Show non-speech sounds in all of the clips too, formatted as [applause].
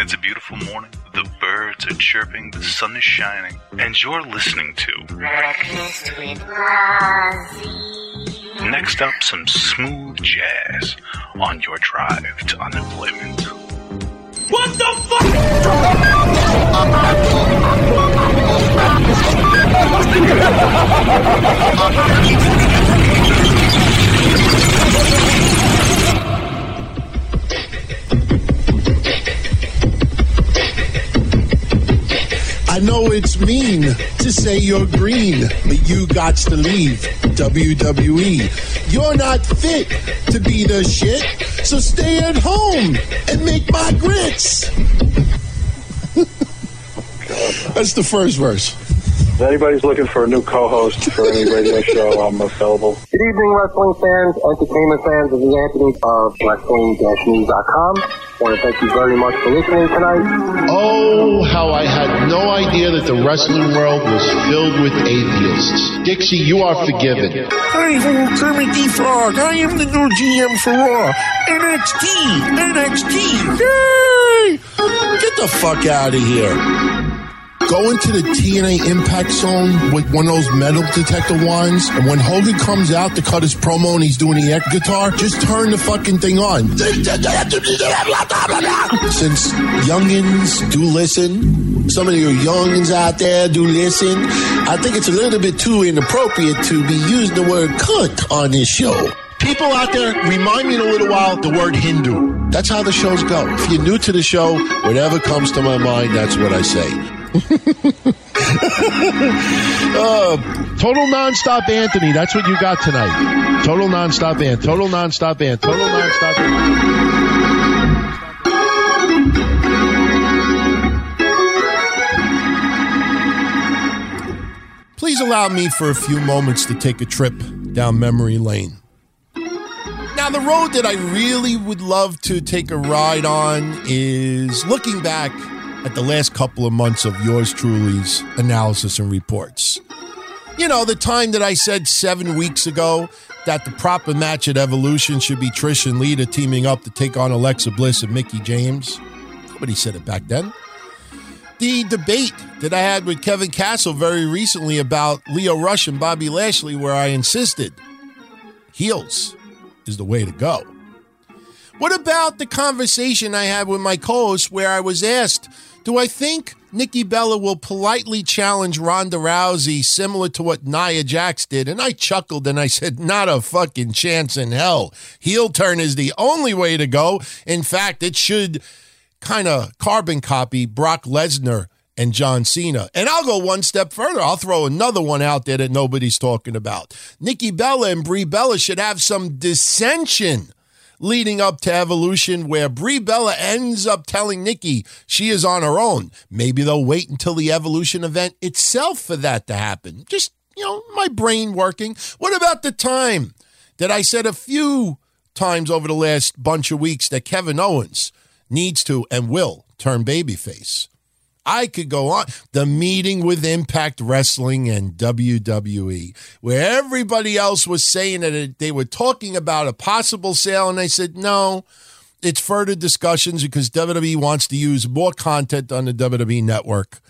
It's a beautiful morning. The birds are chirping, the sun is shining, and you're listening to Breakfast with Blasi. Next Up Some Smooth Jazz on your drive to unemployment. What the fuck? [laughs] I know it's mean to say you're green, but you got to leave WWE. You're not fit to be the shit, so stay at home and make my grits. [laughs] That's the first verse. If anybody's looking for a new co-host for any radio [laughs] show, I'm available. Good evening, wrestling fans, entertainment fans. This is Anthony of Wrestling-News.com. want to thank you very much for listening tonight. Oh, how I had no idea that the wrestling world was filled with atheists. Dixie, you are forgiven. Hi, I'm Kermit D. Frog. I am the new GM for Raw. NXT! NXT! Yay! Get the fuck out of here. Go into the TNA Impact Zone with one of those metal detector wands, and when Hogan comes out to cut his promo and he's doing the air guitar, just turn the fucking thing on. Since youngins do listen, some of you youngins out there do listen, I think it's a little bit too inappropriate to be using the word cunt on this show. People out there, remind me in a little while the word Hindu. That's how the shows go. If you're new to the show, whatever comes to my mind, that's what I say. [laughs] uh, total nonstop Anthony. That's what you got tonight. Total nonstop Anthony. Total nonstop Anthony. Total nonstop Anthony. Please allow me for a few moments to take a trip down memory lane. Now, the road that I really would love to take a ride on is looking back at the last couple of months of yours truly's analysis and reports. You know, the time that I said seven weeks ago that the proper match at Evolution should be Trish and Lita teaming up to take on Alexa Bliss and Mickie James. Nobody said it back then. The debate that I had with Kevin Castle very recently about Lio Rush and Bobby Lashley, where I insisted heels is the way to go. What about the conversation I had with my co host where I was asked, Do I think Nikki Bella will politely challenge Ronda Rousey similar to what Nia Jax did? And I chuckled and I said, Not a fucking chance in hell. Heel turn is the only way to go. In fact, it should kind of carbon copy Brock Lesnar and John Cena. And I'll go one step further. I'll throw another one out there that nobody's talking about. Nikki Bella and Brie Bella should have some dissension leading up to Evolution where Brie Bella ends up telling Nikki she is on her own. Maybe they'll wait until the Evolution event itself for that to happen. Just, you know, my brain working. What about the time that I said a few times over the last bunch of weeks that Kevin Owens needs to and will turn babyface? I could go on. The meeting with Impact Wrestling and WWE, where everybody else was saying that it, they were talking about a possible sale, and I said, no, it's further discussions because WWE wants to use more content on the WWE network.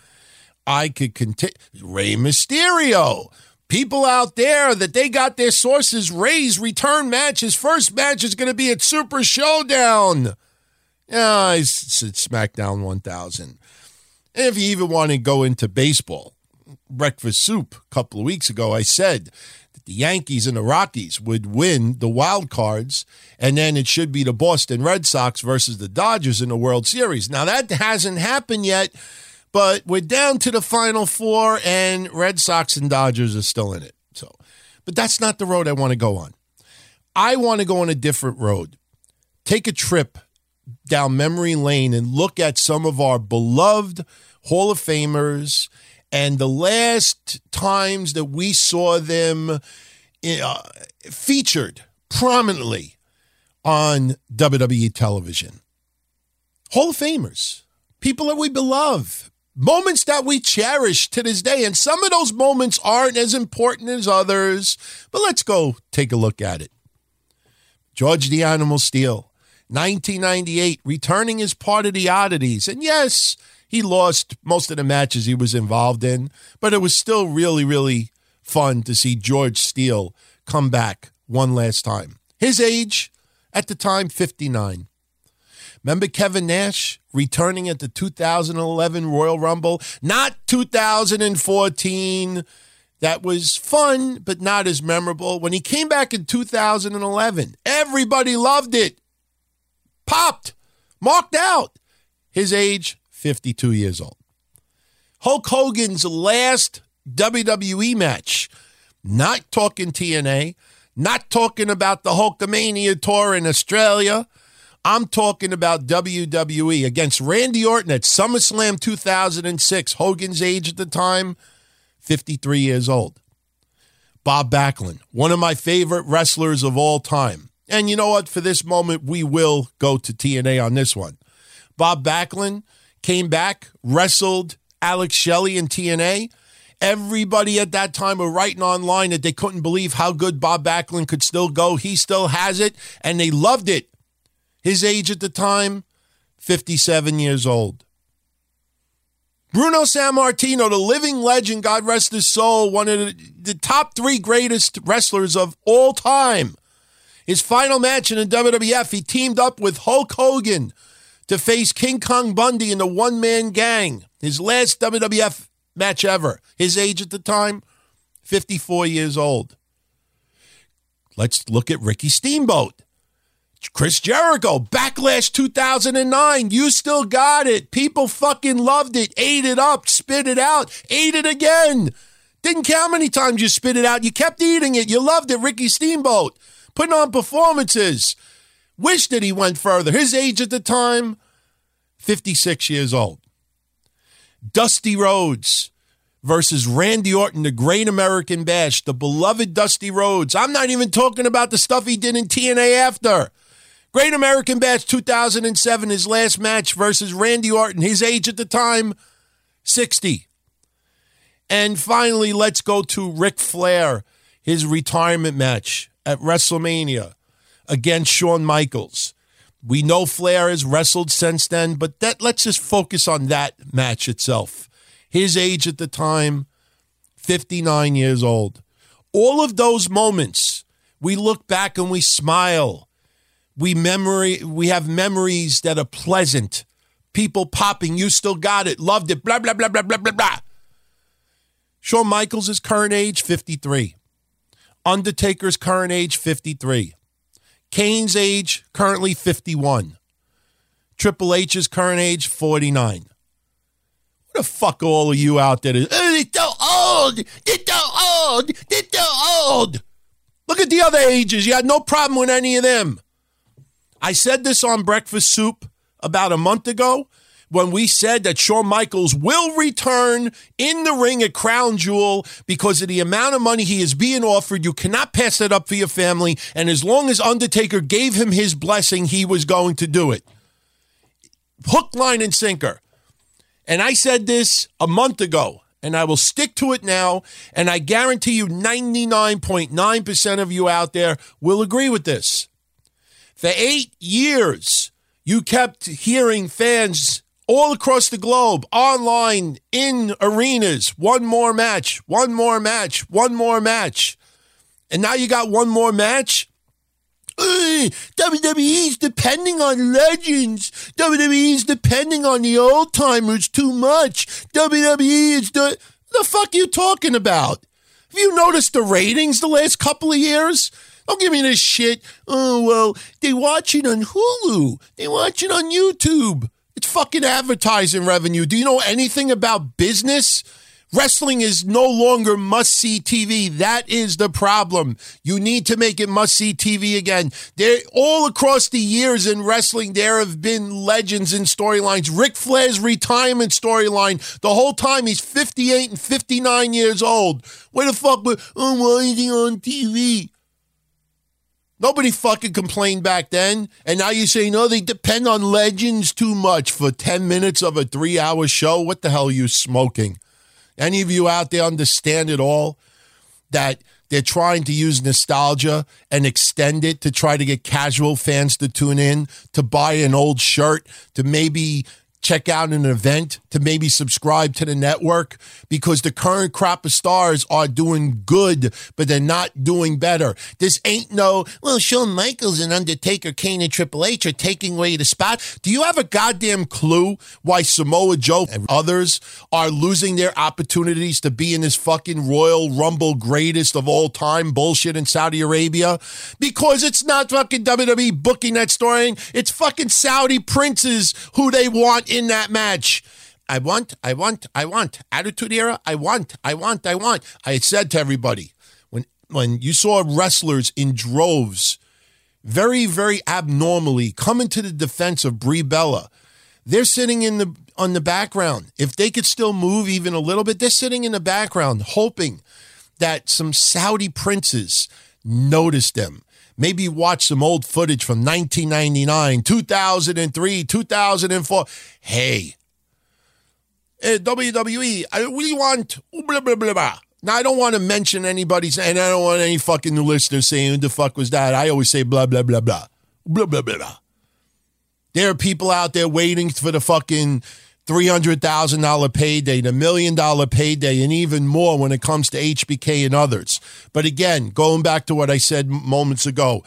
I could continue. Rey Mysterio. People out there that they got their sources Rey's return match. First match is going to be at Super Showdown. Yeah, I said SmackDown 1000. And if you even want to go into baseball, breakfast soup a couple of weeks ago, I said that the Yankees and the Rockies would win the wild cards, and then it should be the Boston Red Sox versus the Dodgers in the World Series. Now, that hasn't happened yet, but we're down to the final four, and Red Sox and Dodgers are still in it. So, but that's not the road I want to go on. I want to go on a different road. Take a trip down memory lane and look at some of our beloved Hall of Famers and the last times that we saw them uh, featured prominently on WWE television. Hall of Famers, people that we beloved, moments that we cherish to this day. And some of those moments aren't as important as others, but let's go take a look at it. George the Animal Steele 1998, returning as part of the oddities. And yes, he lost most of the matches he was involved in, but it was still really, really fun to see George Steele come back one last time. His age at the time, 59. Remember Kevin Nash returning at the 2011 Royal Rumble? Not 2014. That was fun, but not as memorable. When he came back in 2011, everybody loved it. Popped, marked out. His age, 52 years old. Hulk Hogan's last WWE match. Not talking TNA, not talking about the Hulkamania tour in Australia. I'm talking about WWE against Randy Orton at SummerSlam 2006. Hogan's age at the time, 53 years old. Bob Backlund, one of my favorite wrestlers of all time. And you know what? For this moment, we will go to TNA on this one. Bob Backlund came back, wrestled Alex Shelley in TNA. Everybody at that time were writing online that they couldn't believe how good Bob Backlund could still go. He still has it, and they loved it. His age at the time, 57 years old. Bruno Sammartino, the living legend, God rest his soul, one of the, the top three greatest wrestlers of all time. His final match in the WWF, he teamed up with Hulk Hogan to face King Kong Bundy in the one man gang. His last WWF match ever. His age at the time, 54 years old. Let's look at Ricky Steamboat. Chris Jericho, Backlash 2009. You still got it. People fucking loved it, ate it up, spit it out, ate it again. Didn't care how many times you spit it out. You kept eating it. You loved it. Ricky Steamboat, putting on performances. Wish that he went further. His age at the time, 56 years old. Dusty Rhodes versus Randy Orton, the Great American Bash, the beloved Dusty Rhodes. I'm not even talking about the stuff he did in TNA after. Great American Bash 2007, his last match versus Randy Orton. His age at the time, 60. And finally, let's go to Ric Flair, his retirement match at WrestleMania against Shawn Michaels. We know Flair has wrestled since then, but that let's just focus on that match itself. His age at the time, 59 years old. All of those moments, we look back and we smile. We memory we have memories that are pleasant. People popping, you still got it, loved it, blah blah blah blah blah blah blah. Shawn Michaels' current age, 53. Undertaker's current age, 53. Kane's age, currently 51. Triple H's current age, 49. What the fuck all of you out there? Is, oh, they're so old. They're so old. They're so old. Look at the other ages. You had no problem with any of them. I said this on Breakfast Soup about a month ago when we said that Shawn Michaels will return in the ring at Crown Jewel because of the amount of money he is being offered. You cannot pass that up for your family. And as long as Undertaker gave him his blessing, he was going to do it. Hook, line, and sinker. And I said this a month ago, and I will stick to it now. And I guarantee you 99.9% of you out there will agree with this. For eight years, you kept hearing fans all across the globe, online, in arenas. One more match, one more match, one more match. And now you got one more match? Ugh, WWE's depending on legends. WWE's depending on the old timers too much. WWE is the. The fuck you talking about? Have you noticed the ratings the last couple of years? Don't give me this shit. Oh, well, they watch it on Hulu. They watch it on YouTube. It's fucking advertising revenue. Do you know anything about business? Wrestling is no longer must see TV. That is the problem. You need to make it must see TV again. There, all across the years in wrestling, there have been legends and storylines. Ric Flair's retirement storyline. The whole time he's 58 and 59 years old. Where the fuck? Oh, why is he on TV? Nobody fucking complained back then. And now you're saying, oh, they depend on legends too much for 10 minutes of a three hour show. What the hell are you smoking? Any of you out there understand it all? That they're trying to use nostalgia and extend it to try to get casual fans to tune in, to buy an old shirt, to maybe check out an event, to maybe subscribe to the network because the current crop of stars are doing good, but they're not doing better. This ain't no, well, Shawn Michaels and Undertaker, Kane and Triple H are taking away the spot. Do you have a goddamn clue why Samoa Joe and others are losing their opportunities to be in this fucking Royal Rumble greatest of all time bullshit in Saudi Arabia? Because it's not fucking WWE booking that story. It's fucking Saudi princes who they want in that match. I want, I want, I want. Attitude era, I want, I want, I want. I said to everybody when when you saw wrestlers in droves, very, very abnormally coming to the defense of Brie Bella, they're sitting in the on the background. If they could still move even a little bit, they're sitting in the background, hoping that some Saudi princes notice them maybe watch some old footage from 1999, 2003, 2004. Hey, eh, WWE, I, we want blah, blah, blah, blah. Now, I don't want to mention anybody's, and I don't want any fucking new listeners saying, who the fuck was that? I always say blah, blah, blah, blah. Blah, blah, blah, blah. There are people out there waiting for the fucking $300,000 payday, the million dollar payday, and even more when it comes to HBK and others. But again, going back to what I said moments ago,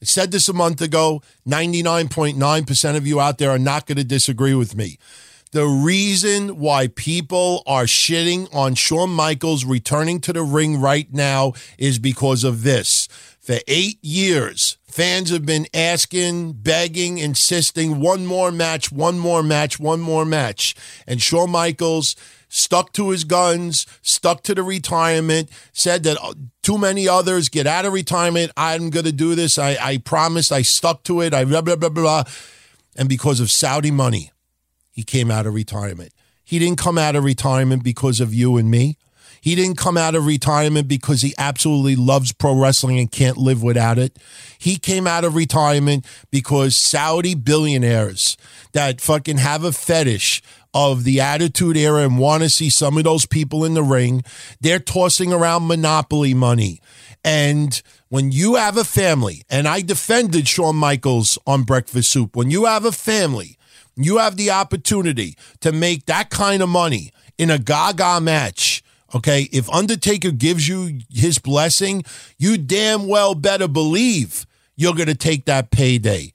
I said this a month ago 99.9% of you out there are not going to disagree with me. The reason why people are shitting on Shawn Michaels returning to the ring right now is because of this. For eight years, fans have been asking, begging, insisting one more match, one more match, one more match. And Shawn Michaels stuck to his guns, stuck to the retirement, said that uh, too many others get out of retirement. I'm going to do this. I, I promised. I stuck to it. I blah, blah, blah, blah. And because of Saudi money, he came out of retirement. He didn't come out of retirement because of you and me. He didn't come out of retirement because he absolutely loves pro wrestling and can't live without it. He came out of retirement because Saudi billionaires that fucking have a fetish of the attitude era and want to see some of those people in the ring, they're tossing around monopoly money. And when you have a family, and I defended Shawn Michaels on Breakfast Soup, when you have a family, you have the opportunity to make that kind of money in a gaga match. Okay, if Undertaker gives you his blessing, you damn well better believe you're going to take that payday.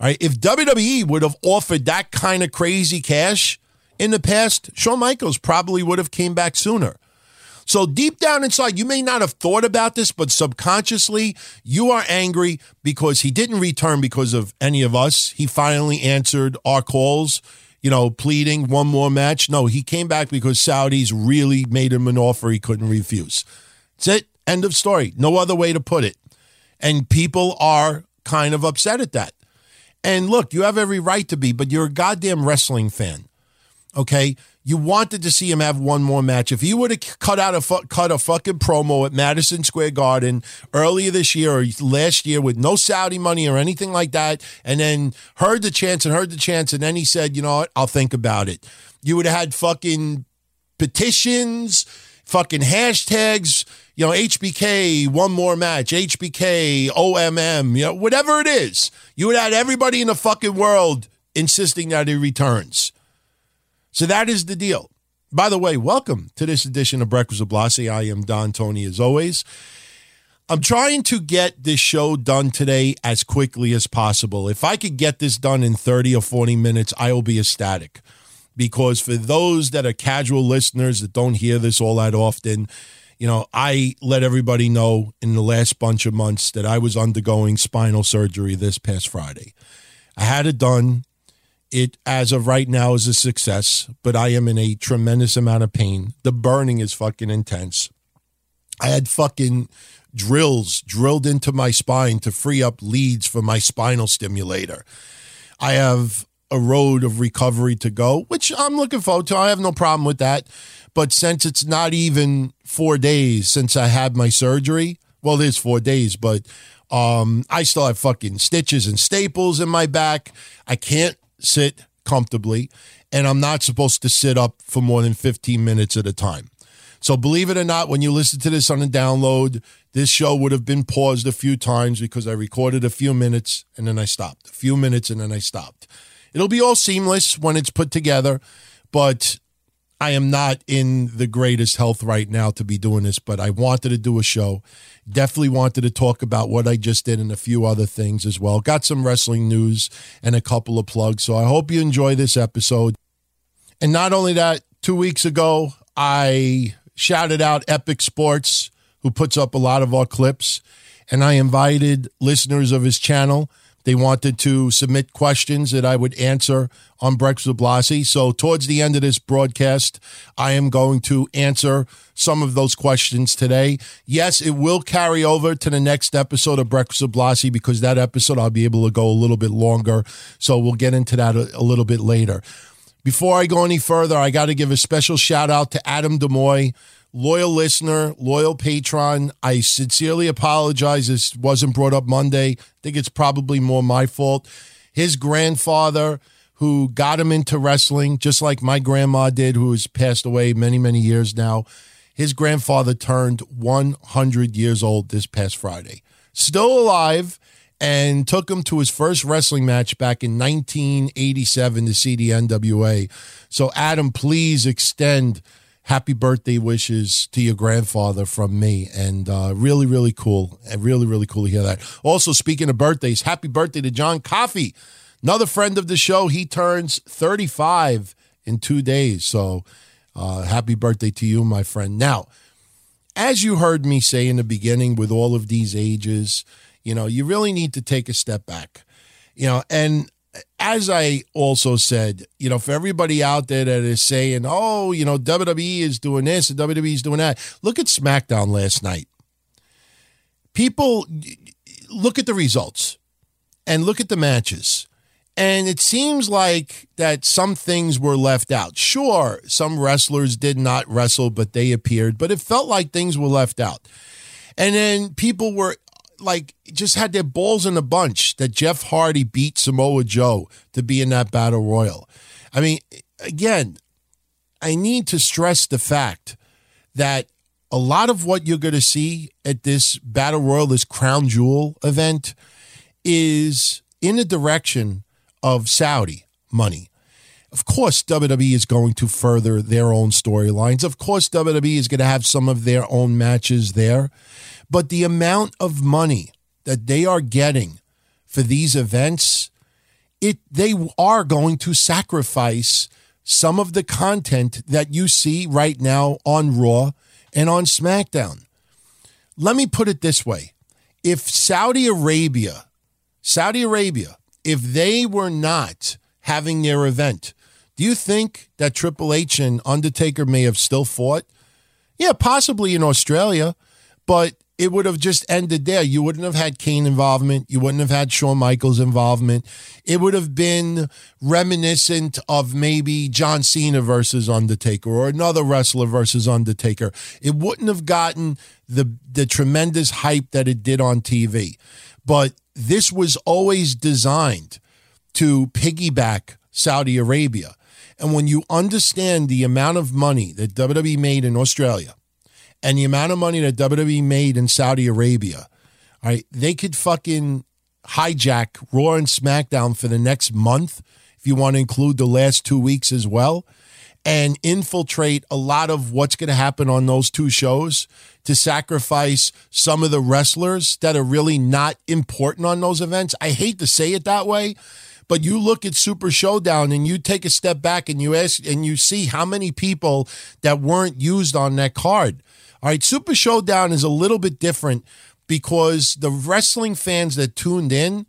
All right, if WWE would have offered that kind of crazy cash in the past, Shawn Michaels probably would have came back sooner. So deep down inside, you may not have thought about this, but subconsciously, you are angry because he didn't return because of any of us. He finally answered our calls, you know, pleading one more match. No, he came back because Saudis really made him an offer he couldn't refuse. That's it. End of story. No other way to put it. And people are kind of upset at that. And look, you have every right to be, but you're a goddamn wrestling fan. Okay? You wanted to see him have one more match. If he would have cut out a fu- cut a fucking promo at Madison Square Garden earlier this year or last year with no Saudi money or anything like that, and then heard the chance and heard the chance, and then he said, "You know what? I'll think about it." You would have had fucking petitions, fucking hashtags. You know, HBK, one more match, HBK, OMM, you know, whatever it is. You would have had everybody in the fucking world insisting that he returns. So that is the deal. By the way, welcome to this edition of Breakfast with Blasi. I am Don Tony as always. I'm trying to get this show done today as quickly as possible. If I could get this done in 30 or 40 minutes, I will be ecstatic. Because for those that are casual listeners that don't hear this all that often, you know, I let everybody know in the last bunch of months that I was undergoing spinal surgery this past Friday. I had it done it as of right now is a success, but I am in a tremendous amount of pain. The burning is fucking intense. I had fucking drills drilled into my spine to free up leads for my spinal stimulator. I have a road of recovery to go, which I'm looking forward to. I have no problem with that. But since it's not even four days since I had my surgery, well, there's four days, but um, I still have fucking stitches and staples in my back. I can't sit comfortably, and I'm not supposed to sit up for more than 15 minutes at a time. So believe it or not, when you listen to this on the download, this show would have been paused a few times because I recorded a few minutes and then I stopped. A few minutes and then I stopped. It'll be all seamless when it's put together, but I am not in the greatest health right now to be doing this, but I wanted to do a show. Definitely wanted to talk about what I just did and a few other things as well. Got some wrestling news and a couple of plugs. So I hope you enjoy this episode. And not only that, two weeks ago, I shouted out Epic Sports, who puts up a lot of our clips, and I invited listeners of his channel they wanted to submit questions that I would answer on Breakfast with Blasi. So, towards the end of this broadcast, I am going to answer some of those questions today. Yes, it will carry over to the next episode of Breakfast with Blasi because that episode I'll be able to go a little bit longer. So, we'll get into that a, a little bit later. Before I go any further, I got to give a special shout out to Adam Demoy loyal listener, loyal patron. I sincerely apologize. This wasn't brought up Monday. I think it's probably more my fault. His grandfather, who got him into wrestling, just like my grandma did, who has passed away many, many years now. His grandfather turned 100 years old this past Friday. Still alive and took him to his first wrestling match back in 1987 to see the NWA. So, Adam, please extend happy birthday wishes to your grandfather from me. And uh, really, really cool. And really, really cool to hear that. Also, speaking of birthdays, happy birthday to John Coffey, another friend of the show. He turns 35 in two days. So uh, happy birthday to you, my friend. Now, as you heard me say in the beginning, with all of these ages, you know, you really need to take a step back. You know, and as I also said, you know, for everybody out there that is saying, oh, you know, WWE is doing this and WWE is doing that, look at SmackDown last night. People look at the results and look at the matches. And it seems like that some things were left out. Sure, some wrestlers did not wrestle, but they appeared, but it felt like things were left out. And then people were like just had their balls in a bunch that Jeff Hardy beat Samoa Joe to be in that battle royal. I mean, again, I need to stress the fact that a lot of what you're going to see at this battle royal, this crown jewel event, is in the direction of Saudi money. Of course, WWE is going to further their own storylines. Of course, WWE is going to have some of their own matches there. But the amount of money that they are getting for these events, it they are going to sacrifice some of the content that you see right now on Raw and on SmackDown. Let me put it this way. If Saudi Arabia, Saudi Arabia, if they were not having their event, do you think that Triple H and Undertaker may have still fought? Yeah, possibly in Australia, but it would have just ended there. You wouldn't have had Kane involvement. You wouldn't have had Shawn Michaels involvement. It would have been reminiscent of maybe John Cena versus Undertaker or another wrestler versus Undertaker. It wouldn't have gotten the the tremendous hype that it did on TV. But this was always designed to piggyback Saudi Arabia. And when you understand the amount of money that WWE made in Australia, and the amount of money that WWE made in Saudi Arabia, all right, they could fucking hijack Raw and SmackDown for the next month, if you want to include the last two weeks as well, and infiltrate a lot of what's going to happen on those two shows to sacrifice some of the wrestlers that are really not important on those events. I hate to say it that way. But you look at Super Showdown and you take a step back and you ask and you see how many people that weren't used on that card. All right, Super Showdown is a little bit different because the wrestling fans that tuned in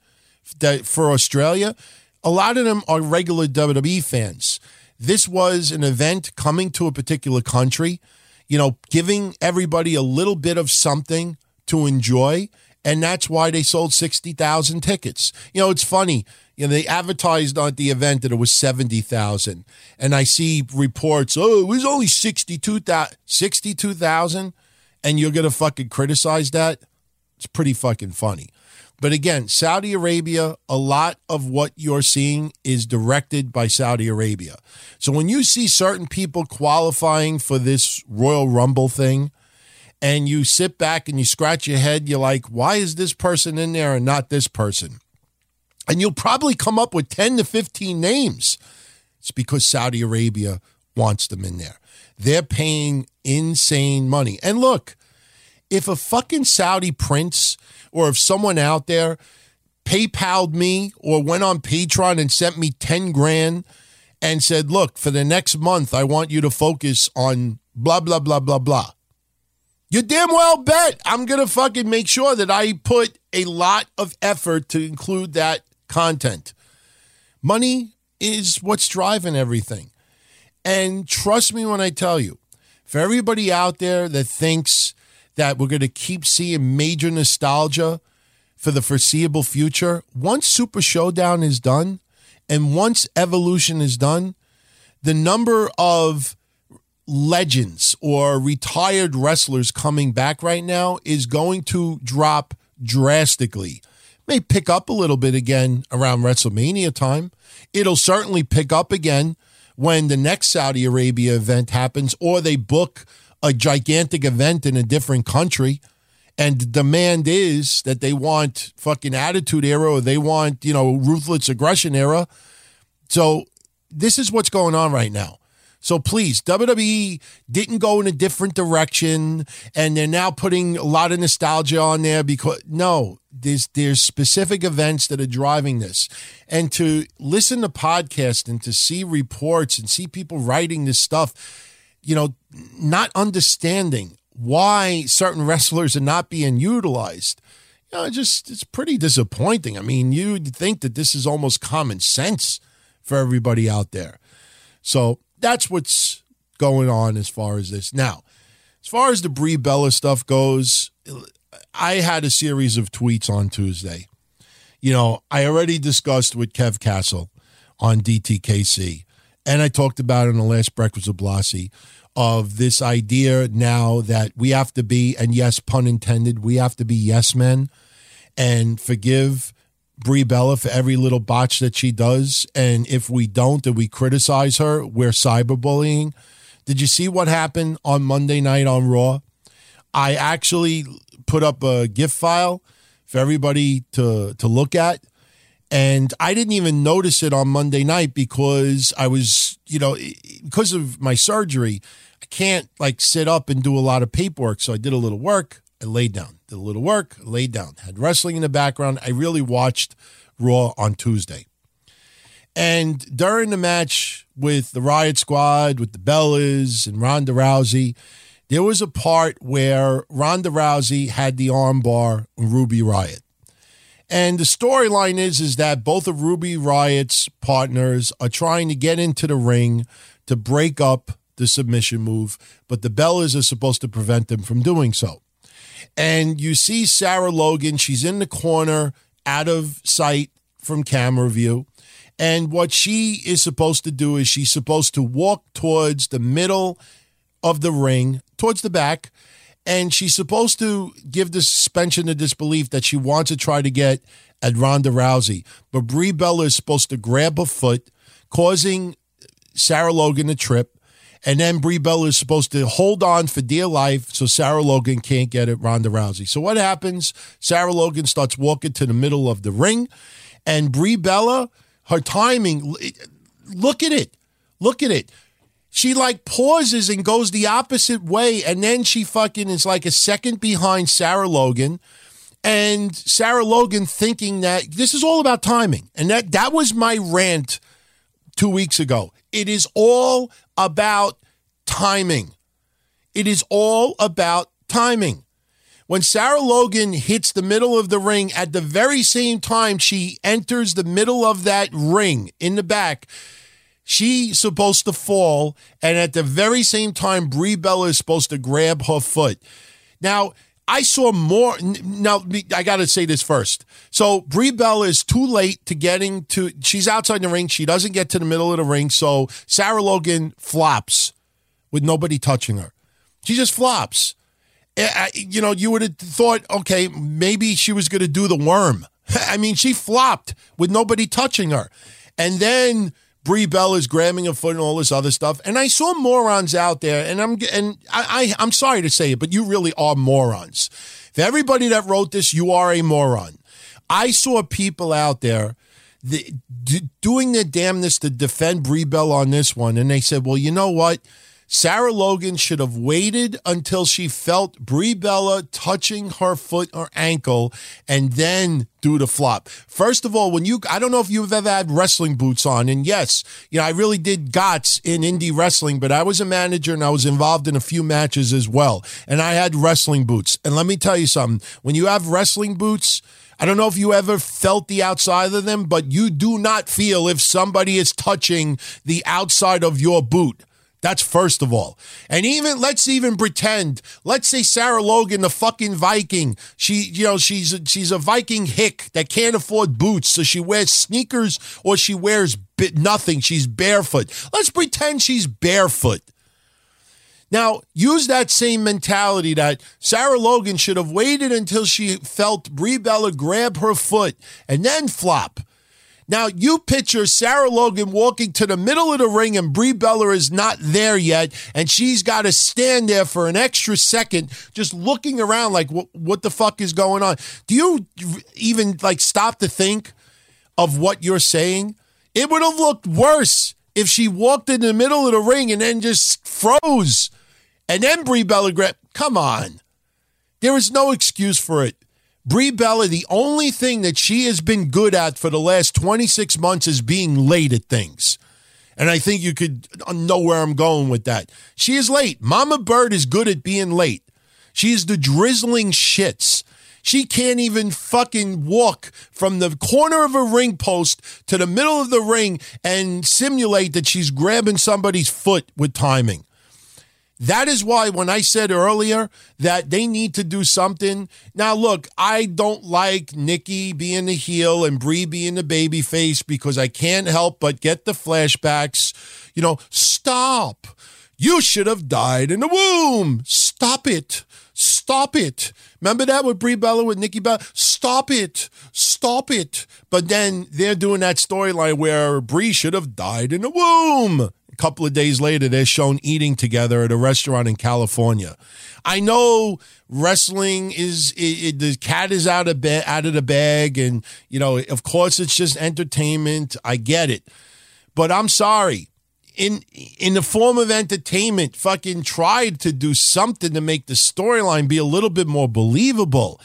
that for Australia, a lot of them are regular WWE fans. This was an event coming to a particular country, you know, giving everybody a little bit of something to enjoy. And that's why they sold 60,000 tickets. You know, it's funny you know, they advertised at the event that it was 70,000. And I see reports, oh, it was only 62,000. 62,000? And you're going to fucking criticize that? It's pretty fucking funny. But again, Saudi Arabia, a lot of what you're seeing is directed by Saudi Arabia. So when you see certain people qualifying for this Royal Rumble thing, and you sit back and you scratch your head, you're like, why is this person in there and not this person? And you'll probably come up with 10 to 15 names. It's because Saudi Arabia wants them in there. They're paying insane money. And look, if a fucking Saudi prince or if someone out there PayPal'd me or went on Patreon and sent me 10 grand and said, look, for the next month, I want you to focus on blah, blah, blah, blah, blah. You damn well bet I'm going to fucking make sure that I put a lot of effort to include that content. Money is what's driving everything. And trust me when I tell you, for everybody out there that thinks that we're going to keep seeing major nostalgia for the foreseeable future, once Super Showdown is done and once Evolution is done, the number of legends or retired wrestlers coming back right now is going to drop drastically. May pick up a little bit again around WrestleMania time. It'll certainly pick up again when the next Saudi Arabia event happens or they book a gigantic event in a different country and the demand is that they want fucking attitude era or they want, you know, ruthless aggression era. So this is what's going on right now. So please, WWE didn't go in a different direction and they're now putting a lot of nostalgia on there because no, there's there's specific events that are driving this. And to listen to podcasts and to see reports and see people writing this stuff, you know, not understanding why certain [laughs] wrestlers are not being utilized. You know, just it's pretty disappointing. I mean, you'd think that this is almost common sense for everybody out there. So that's what's going on as far as this. Now, as far as the Brie Bella stuff goes, I had a series of tweets on Tuesday. You know, I already discussed with Kev Castle on DTKC, and I talked about in the last Breakfast of Blasi of this idea now that we have to be, and yes, pun intended, we have to be yes men and forgive Brie Bella for every little botch that she does. And if we don't and we criticize her, we're cyberbullying. Did you see what happened on Monday night on Raw? I actually put up a GIF file for everybody to, to look at. And I didn't even notice it on Monday night because I was, you know, because of my surgery, I can't like sit up and do a lot of paperwork. So I did a little work. I laid down, did a little work, laid down, had wrestling in the background. I really watched Raw on Tuesday. And during the match with the Riott Squad, with the Bellas and Ronda Rousey, there was a part where Ronda Rousey had the armbar on Ruby Riott. And the storyline is is that both of Ruby Riott's partners are trying to get into the ring to break up the submission move, but the Bellas are supposed to prevent them from doing so. And you see Sarah Logan, she's in the corner, out of sight from camera view. And what she is supposed to do is she's supposed to walk towards the middle of the ring, towards the back, and she's supposed to give the suspension of disbelief that she wants to try to get at Ronda Rousey. But Brie Bella is supposed to grab her foot, causing Sarah Logan to trip. And then Brie Bella is supposed to hold on for dear life so Sarah Logan can't get it, Ronda Rousey. So what happens? Sarah Logan starts walking to the middle of the ring, and Brie Bella, her timing, look at it. Look at it. She like pauses and goes the opposite way, and then she fucking is like a second behind Sarah Logan. And Sarah Logan thinking that this is all about timing. And that that was my rant two weeks ago. It is all about timing. It is all about timing. When Sarah Logan hits the middle of the ring at the very same time she enters the middle of that ring in the back, she's supposed to fall. And at the very same time, Brie Bella is supposed to grab her foot. Now, I saw more. Now, I got to say this first. So, Brie Bella is too late to getting to. She's outside the ring. She doesn't get to the middle of the ring. So, Sarah Logan flops with nobody touching her. She just flops. eh, you know, you would have thought, okay, maybe she was going to do the worm. [laughs] I mean, she flopped with nobody touching her. And then Brie Bella's grabbing a foot and all this other stuff. And I saw morons out there, and I'm and I, I I'm sorry to say it, but you really are morons. For everybody that wrote this, you are a moron. I saw people out there the, d- doing their damnness to defend Brie Bella on this one, and they said, "Well, you know what? Sarah Logan should have waited until she felt Brie Bella touching her foot or ankle and then do the flop. First of all, when you, I don't know if you've ever had wrestling boots on. And yes, you know, I really did gots in indie wrestling, but I was a manager and I was involved in a few matches as well. And I had wrestling boots. And let me tell you something when you have wrestling boots, I don't know if you ever felt the outside of them, but you do not feel if somebody is touching the outside of your boot. That's first of all. And even let's even pretend, let's say Sarah Logan, the fucking Viking. She, you know, she's a, she's a Viking hick that can't afford boots, so she wears sneakers or she wears nothing. She's barefoot. Let's pretend she's barefoot. Now, use that same mentality that Sarah Logan should have waited until she felt Brie Bella grab her foot and then flop. Now, you picture Sarah Logan walking to the middle of the ring and Brie Bella is not there yet, and she's got to stand there for an extra second just looking around like, what, what the fuck is going on? Do you even like stop to think of what you're saying? It would have looked worse if she walked in the middle of the ring and then just froze. And then Brie Bella grabbed. Come on. There is no excuse for it. Brie Bella, the only thing that she has been good at for the last 26 months is being late at things. And I think you could know where I'm going with that. She is late. Mama Bird is good at being late. She is the drizzling shits. She can't even fucking walk from the corner of a ring post to the middle of the ring and simulate that she's grabbing somebody's foot with timing. That is why when I said earlier that they need to do something. Now, look, I don't like Nikki being the heel and Brie being the baby face because I can't help but get the flashbacks. You know, stop. You should have died in the womb. Stop it. Stop it. Remember that with Brie Bella with Nikki Bella? Stop it. Stop it. But then they're doing that storyline where Brie should have died in the womb. A couple of days later, they're shown eating together at a restaurant in California. I know wrestling is it, it, the cat is out of bed, out of the bag, and you know, of course, it's just entertainment. I get it, but I'm sorry. In in the form of entertainment, fucking tried to do something to make the storyline be a little bit more believable.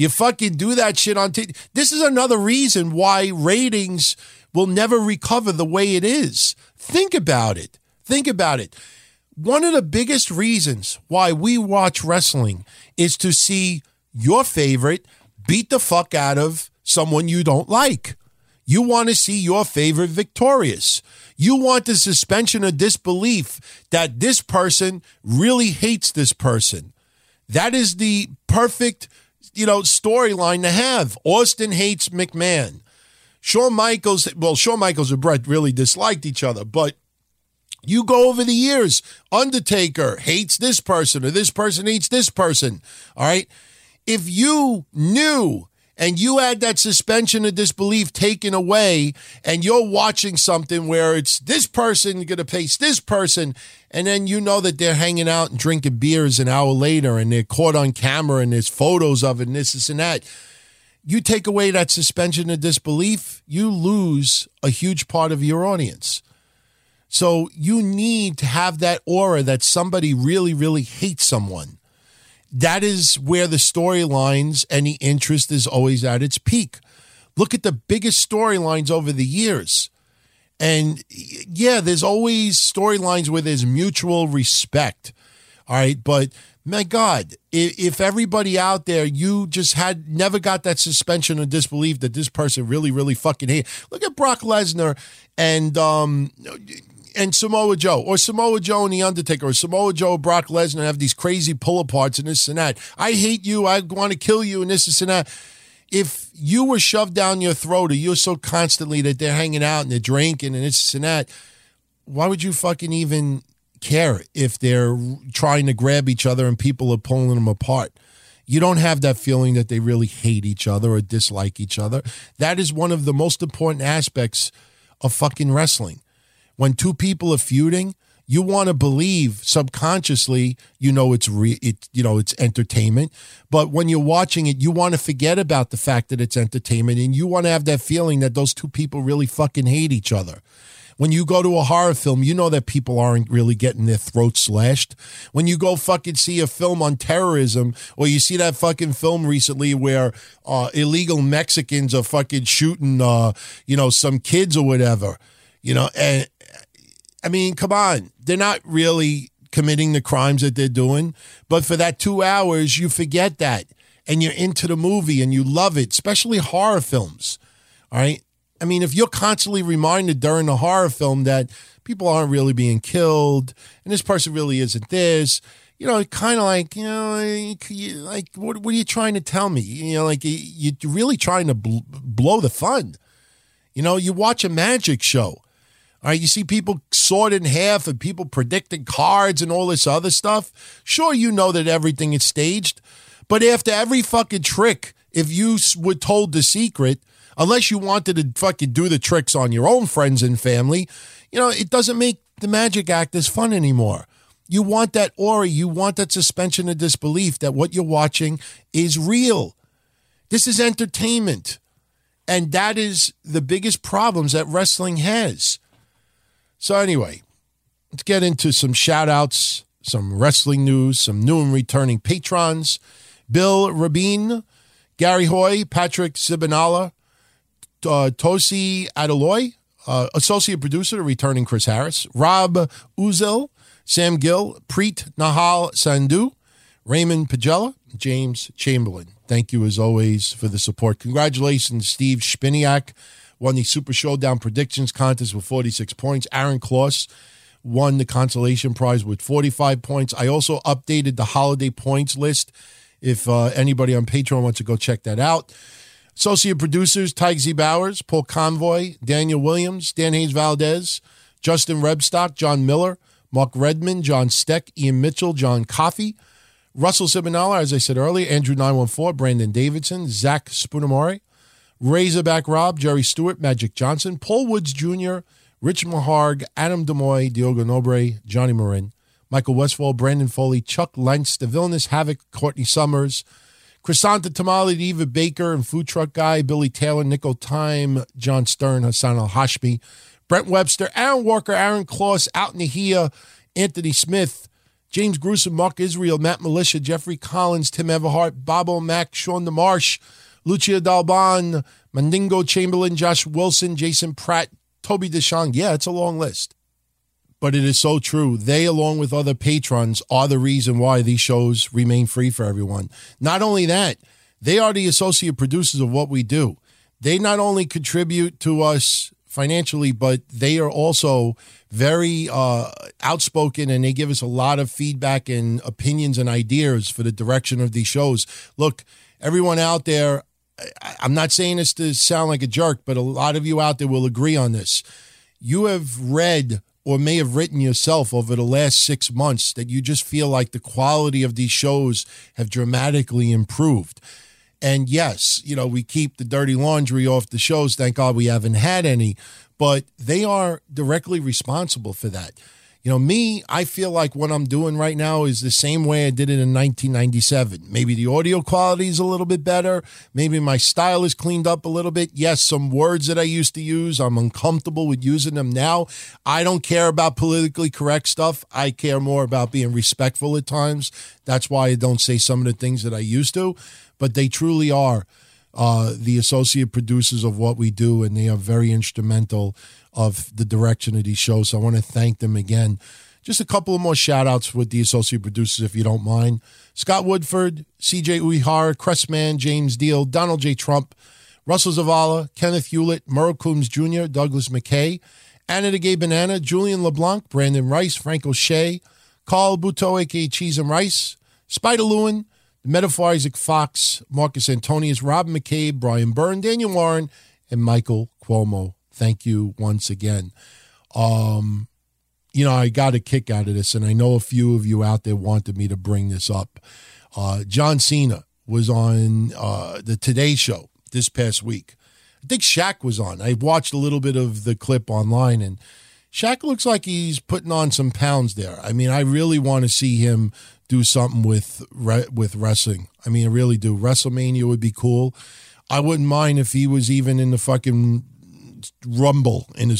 You fucking do that shit on TV. This is another reason why ratings will never recover the way it is. Think about it. Think about it. One of the biggest reasons why we watch wrestling is to see your favorite beat the fuck out of someone you don't like. You want to see your favorite victorious. You want the suspension of disbelief that this person really hates this person. That is the perfect, you know, storyline to have. Austin hates McMahon. Shawn Michaels, well, Shawn Michaels and Bret really disliked each other, but you go over the years. Undertaker hates this person, or this person hates this person. All right. If you knew and you had that suspension of disbelief taken away, and you're watching something where it's this person going to face this person, and then you know that they're hanging out and drinking beers an hour later, and they're caught on camera, and there's photos of it, and this, this, and that you take away that suspension of disbelief, you lose a huge part of your audience. So you need to have that aura that somebody really, really hates someone. That is where the storylines and the interest is always at its peak. Look at the biggest storylines over the years. And yeah, there's always storylines where there's mutual respect. All right. But my God, if, everybody out there, you just had never got that suspension of disbelief that this person really, really fucking hate. Look at Brock Lesnar and um and Samoa Joe, or Samoa Joe and The Undertaker, or Samoa Joe, and Brock Lesnar have these crazy pull aparts and this and that. I hate you. I want to kill you and this, this, and that. If you were shoved down your throat, or you're so constantly that they're hanging out and they're drinking and this and that, why would you fucking even care if they're trying to grab each other and people are pulling them apart. You don't have that feeling that they really hate each other or dislike each other. That is one of the most important aspects of fucking wrestling. When two people are feuding, you want to believe subconsciously, you know it's re- it you know it's entertainment, but when you're watching it, you want to forget about the fact that it's entertainment and you want to have that feeling that those two people really fucking hate each other. When you go to a horror film, you know that people aren't really getting their throats slashed. When you go fucking see a film on terrorism, or you see that fucking film recently where uh, illegal Mexicans are fucking shooting, uh, you know, some kids or whatever, you know, and I mean, come on. They're not really committing the crimes that they're doing. But for that two hours, you forget that. And you're into the movie and you love it, especially horror films. All right. I mean, if you're constantly reminded during the horror film that people aren't really being killed and this person really isn't this, you know, kind of like, you know, like, what, what are you trying to tell me? You know, like, you're really trying to bl- blow the fun. You know, you watch a magic show all right, you see people sorted in half and people predicting cards and all this other stuff. Sure, you know that everything is staged, but after every fucking trick, if you were told the secret, unless you wanted to fucking do the tricks on your own friends and family, you know, it doesn't make the magic act as fun anymore. You want that aura, you want that suspension of disbelief that what you're watching is real. This is entertainment. And that is the biggest problems that wrestling has. So, anyway, let's get into some shout outs, some wrestling news, some new and returning patrons Bill Rabin, Gary Hoy, Patrick Sibinala, uh, Tosi Adaloy, uh, associate producer, returning Chris Harris, Rob Uzel, Sam Gill, Preet Nahal Sandhu, Raymond Pagella, James Chamberlain. Thank you as always for the support. Congratulations, Steve Spiniak won the Super Showdown predictions contest with 46 points. Aaron Kloss won the consolation prize with 45 points. I also updated the holiday points list. If uh, anybody on Patreon wants to go check that out. Associate producers Tyke Z. Bowers, Paul Convoy, Daniel Williams, Dan Hayes Valdez, Justin Rebstock, John Miller, Mark Redman, John Steck, Ian Mitchell, John Coffey, Russell Sibinala, as I said earlier, Andrew 914, Brandon Davidson, Zach Spunamore, Razorback Rob, Jerry Stewart, Magic Johnson, Paul Woods Jr., Rich Maharg, Adam Demoy, Diogo Nobre, Johnny Marin, Michael Westfall, Brandon Foley, Chuck Lentz, The Villainous Havoc, Courtney Summers, Chrysanta Tamale, Eva Baker, and Food Truck Guy, Billy Taylor, Nickel Time, John Stern, Hassan Al Hashmi, Brent Webster, Aaron Walker, Aaron Kloss, Out Nahia, Anthony Smith, James Gruesome, Mark Israel, Matt Militia, Jeffrey Collins, Tim Everhart, Bob O'Mac, Sean DeMarsh, Lucia Dalban, Mandingo Chamberlain, Josh Wilson, Jason Pratt, Toby Deshang. Yeah, it's a long list. But it is so true. They, along with other patrons, are the reason why these shows remain free for everyone. Not only that, they are the associate producers of what we do. They not only contribute to us financially, but they are also very uh, outspoken and they give us a lot of feedback and opinions and ideas for the direction of these shows. Look, everyone out there, I'm not saying this to sound like a jerk, but a lot of you out there will agree on this. You have read or may have written yourself over the last six months that you just feel like the quality of these shows have dramatically improved. And yes, you know, we keep the dirty laundry off the shows. Thank God we haven't had any, but they are directly responsible for that. You know, me, I feel like what I'm doing right now is the same way I did it in 1997. Maybe the audio quality is a little bit better. Maybe my style is cleaned up a little bit. Yes, some words that I used to use, I'm uncomfortable with using them now. I don't care about politically correct stuff. I care more about being respectful at times. That's why I don't say some of the things that I used to, but they truly are uh, the associate producers of what we do, and they are very instrumental of the direction of these shows. So I want to thank them again. Just a couple of more shout outs with the associate producers, if you don't mind. Scott Woodford, CJ Uehara, Cressman, James Deal, Donald J. Trump, Russell Zavala, Kenneth Hewlett, Merle Coombs Jr., Douglas McKay, Anna the Gay Banana, Julian LeBlanc, Brandon Rice, Frank O'Shea, Carl Buto, aka Cheese and Rice, Spider Lewin, the Metaphor Isaac Fox, Marcus Antonius, Rob McCabe, Brian Byrne, Daniel Warren, and Michael Cuomo. Thank you once again. Um, you know, I got a kick out of this, and I know a few of you out there wanted me to bring this up. Uh, John Cena was on uh, the Today Show this past week. I think Shaq was on. I watched a little bit of the clip online, and Shaq looks like he's putting on some pounds there. I mean, I really want to see him do something with with wrestling. I mean, I really do. WrestleMania would be cool. I wouldn't mind if he was even in the fucking rumble in uh,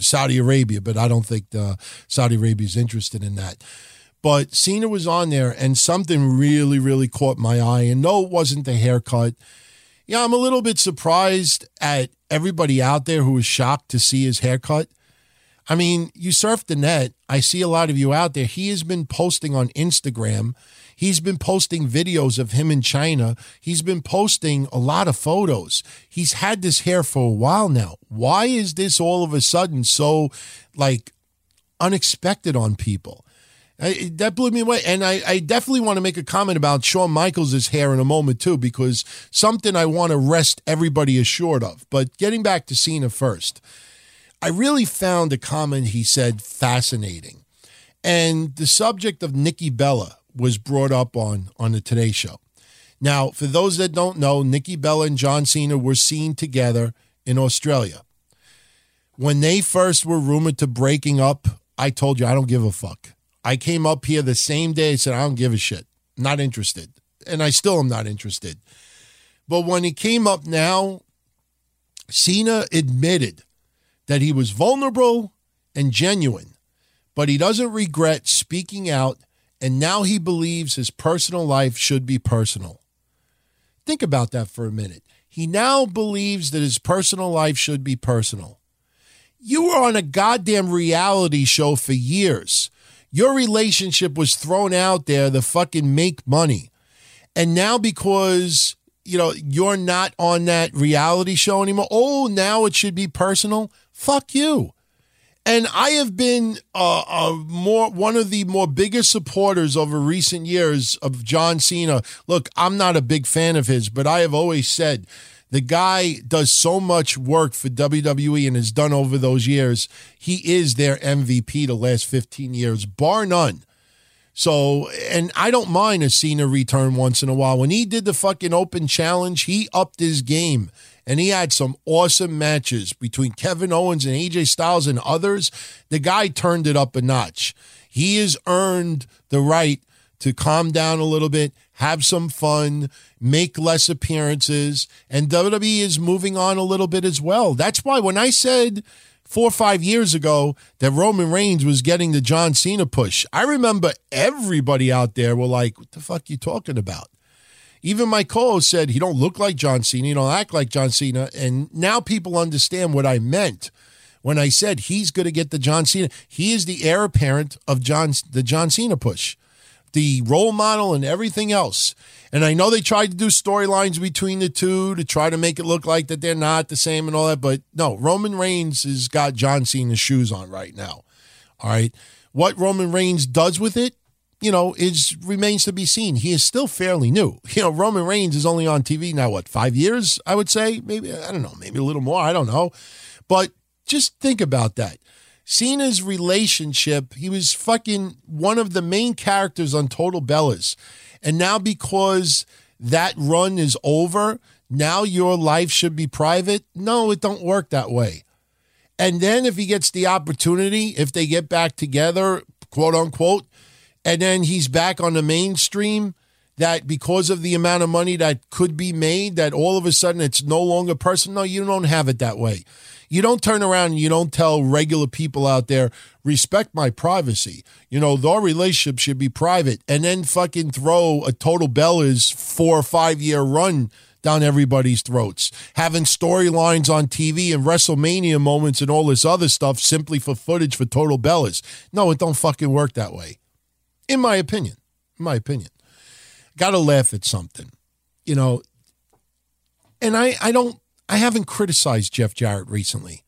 Saudi Arabia, but I don't think uh, Saudi Arabia is interested in that. But Cena was on there, and something really, really caught my eye. And no, it wasn't the haircut. Yeah, I'm a little bit surprised at everybody out there who was shocked to see his haircut. I mean, you surf the net. I see a lot of you out there. He has been posting on Instagram. He's been posting videos of him in China. He's been posting a lot of photos. He's had this hair for a while now. Why is this all of a sudden so like unexpected on people? I, that blew me away. And I, I definitely want to make a comment about Shawn Michaels' hair in a moment, too, because something I want to rest everybody assured of. But getting back to Cena first, I really found a comment he said fascinating. And the subject of Nikki Bella was brought up on, on the Today Show. Now, for those that don't know, Nikki Bella and John Cena were seen together in Australia. When they first were rumored to breaking up, I told you I don't give a fuck. I came up here the same day and said, I don't give a shit. Not interested. And I still am not interested. But when he came up now, Cena admitted that he was vulnerable and genuine, but he doesn't regret speaking out, and now he believes his personal life should be personal. Think about that for a minute. He now believes that his personal life should be personal. You were on a goddamn reality show for years your relationship was thrown out there to fucking make money. And now because, you know, you're not on that reality show anymore, oh, now it should be personal. Fuck you. And I have been uh, more one of the more biggest supporters over recent years of John Cena. Look, I'm not a big fan of his, but I have always said the guy does so much work for WWE and has done over those years. He is their MVP the last 15 years, bar none. So, and I don't mind a Cena return once in a while. When he did the fucking open challenge, he upped his game and he had some awesome matches between Kevin Owens and AJ Styles and others. The guy turned it up a notch. He has earned the right to calm down a little bit, have some fun, make less appearances, and WWE is moving on a little bit as well. That's why when I said four or five years ago that Roman Reigns was getting the John Cena push, I remember everybody out there were like, "What the fuck you talking about?" Even my co-host said he don't look like John Cena, he don't act like John Cena, and now people understand what I meant when I said he's going to get the John Cena. He is the heir apparent of John the John Cena push the role model and everything else. And I know they tried to do storylines between the two to try to make it look like that they're not the same and all that, but no, Roman Reigns has got John Cena's shoes on right now. All right. What Roman Reigns does with it, you know, is remains to be seen. He is still fairly new. [laughs] You know, Roman Reigns is only on TV now, what, five years, I would say? Maybe, I don't know, maybe a little more. I don't know. But just think about that. Cena's relationship, he was fucking one of the main characters on Total Bellas. And now because that run is over, now your life should be private. No, it don't work that way. And then if he gets the opportunity, if they get back together, quote unquote, and then he's back on the mainstream, that because of the amount of money that could be made, that all of a sudden it's no longer personal. No, you don't have it that way. You don't turn around and you don't tell regular people out there, respect my privacy. You know, the relationship should be private and then fucking throw a total Bellas four or five year run down everybody's throats, having storylines on TV and WrestleMania moments and all this other stuff simply for footage for total Bellas. No, it don't fucking work that way. In my opinion. In my opinion. Gotta laugh at something. You know, and I, I don't I haven't criticized Jeff Jarrett recently.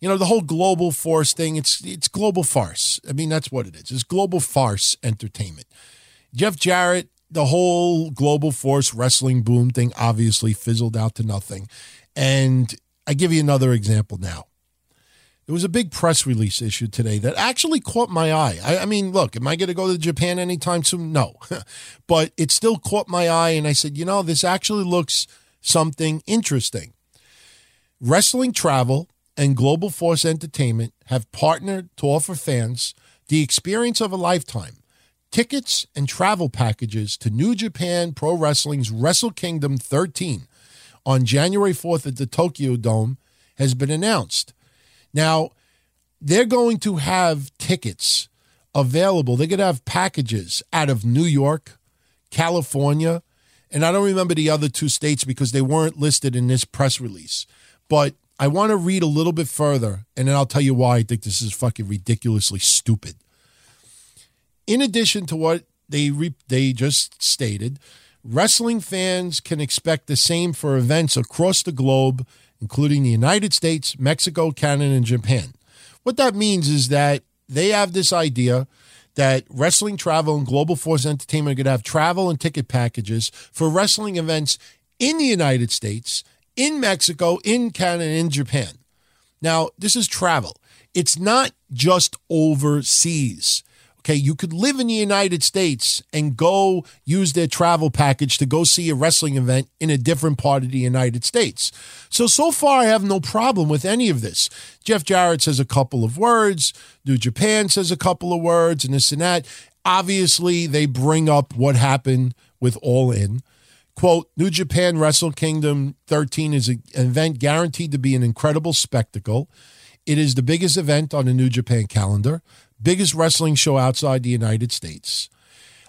You know, the whole global force thing, it's it's global farce. I mean, that's what it is. It's global farce entertainment. Jeff Jarrett, the whole global force wrestling boom thing obviously fizzled out to nothing. And I give you another example now. There was a big press release issued today that actually caught my eye. I, I mean, look, am I going to go to Japan anytime soon? No. [laughs] but it still caught my eye, and I said, you know, this actually looks something interesting. Wrestling Travel and Global Force Entertainment have partnered to offer fans the experience of a lifetime tickets and travel packages to New Japan Pro Wrestling's Wrestle Kingdom 13 on January 4th at the Tokyo Dome has been announced. Now, they're going to have tickets available. They're going to have packages out of New York, California, and I don't remember the other two states because they weren't listed in this press release. But I want to read a little bit further, and then I'll tell you why I think this is fucking ridiculously stupid. In addition to what they re- they just stated, wrestling fans can expect the same for events across the globe, including the United States, Mexico, Canada, and Japan. What that means is that they have this idea that Wrestling Travel and Global Force Entertainment are going to have travel and ticket packages for wrestling events in the United States, in Mexico, in Canada, in Japan. Now, this is travel. It's not just overseas. Okay, you could live in the United States and go use their travel package to go see a wrestling event in a different part of the United States. So, so far, I have no problem with any of this. Jeff Jarrett says a couple of words, New Japan says a couple of words, and this and that. Obviously, they bring up what happened with All In. Quote, New Japan Wrestle Kingdom 13 is an event guaranteed to be an incredible spectacle. It is the biggest event on the New Japan calendar biggest wrestling show outside the United States.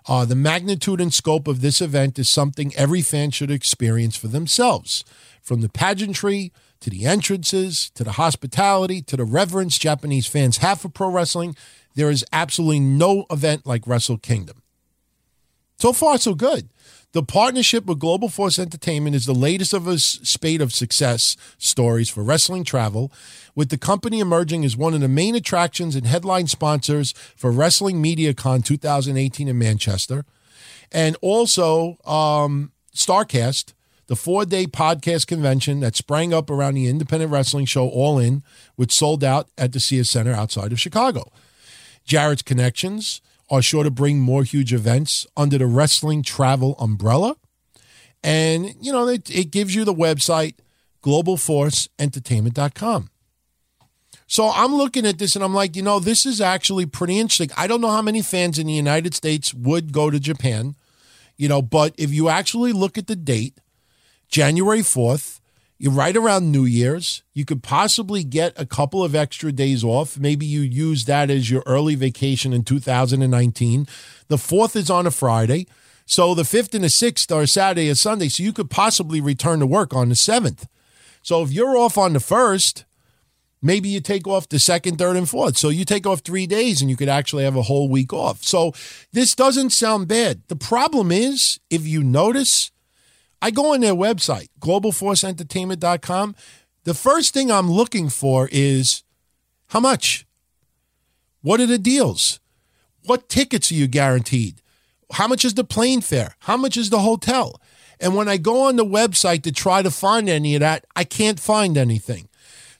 Uh, the magnitude and scope of this event is something every fan should experience for themselves. From the pageantry to the entrances to the hospitality to the reverence Japanese fans have for pro wrestling, there is absolutely no event like Wrestle Kingdom. So far, so good. The partnership with Global Force Entertainment is the latest of a spate of success stories for wrestling travel, with the company emerging as one of the main attractions and headline sponsors for Wrestling MediaCon 2018 in Manchester. And also, um, Starrcast, the four day podcast convention that sprang up around the independent wrestling show All In, which sold out at the Sears Center outside of Chicago. Jarrett's connections are sure to bring more huge events under the wrestling travel umbrella. And, you know, it, it gives you the website globalforceentertainment.com. So I'm looking at this and I'm like, you know, this is actually pretty interesting. I don't know how many fans in the United States would go to Japan, you know, but if you actually look at the date, January 4th, you're right around New Year's. You could possibly get a couple of extra days off. Maybe you use that as your early vacation in 2019. The 4th is on a Friday. So the 5th and the 6th are Saturday and Sunday. So you could possibly return to work on the 7th. So if you're off on the 1st, maybe you take off the 2nd, 3rd, and 4th. So you take off three days and you could actually have a whole week off. So this doesn't sound bad. The problem is, if you notice, I go on their website, globalforceentertainment.com. The first thing I'm looking for is how much? What are the deals? What tickets are you guaranteed? How much is the plane fare? How much is the hotel? And when I go on the website to try to find any of that, I can't find anything.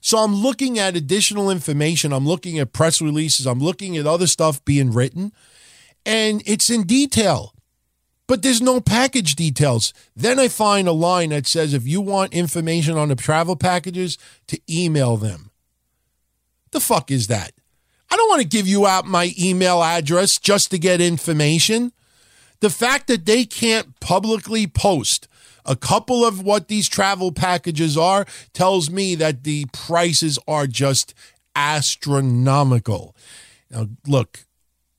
So I'm looking at additional information. I'm looking at press releases. I'm looking at other stuff being written, and it's in detail but there's no package details. Then I find a line that says if you want information on the travel packages, to email them. The fuck is that? I don't want to give you out my email address just to get information. The fact that they can't publicly post a couple of what these travel packages are tells me that the prices are just astronomical. Now, look,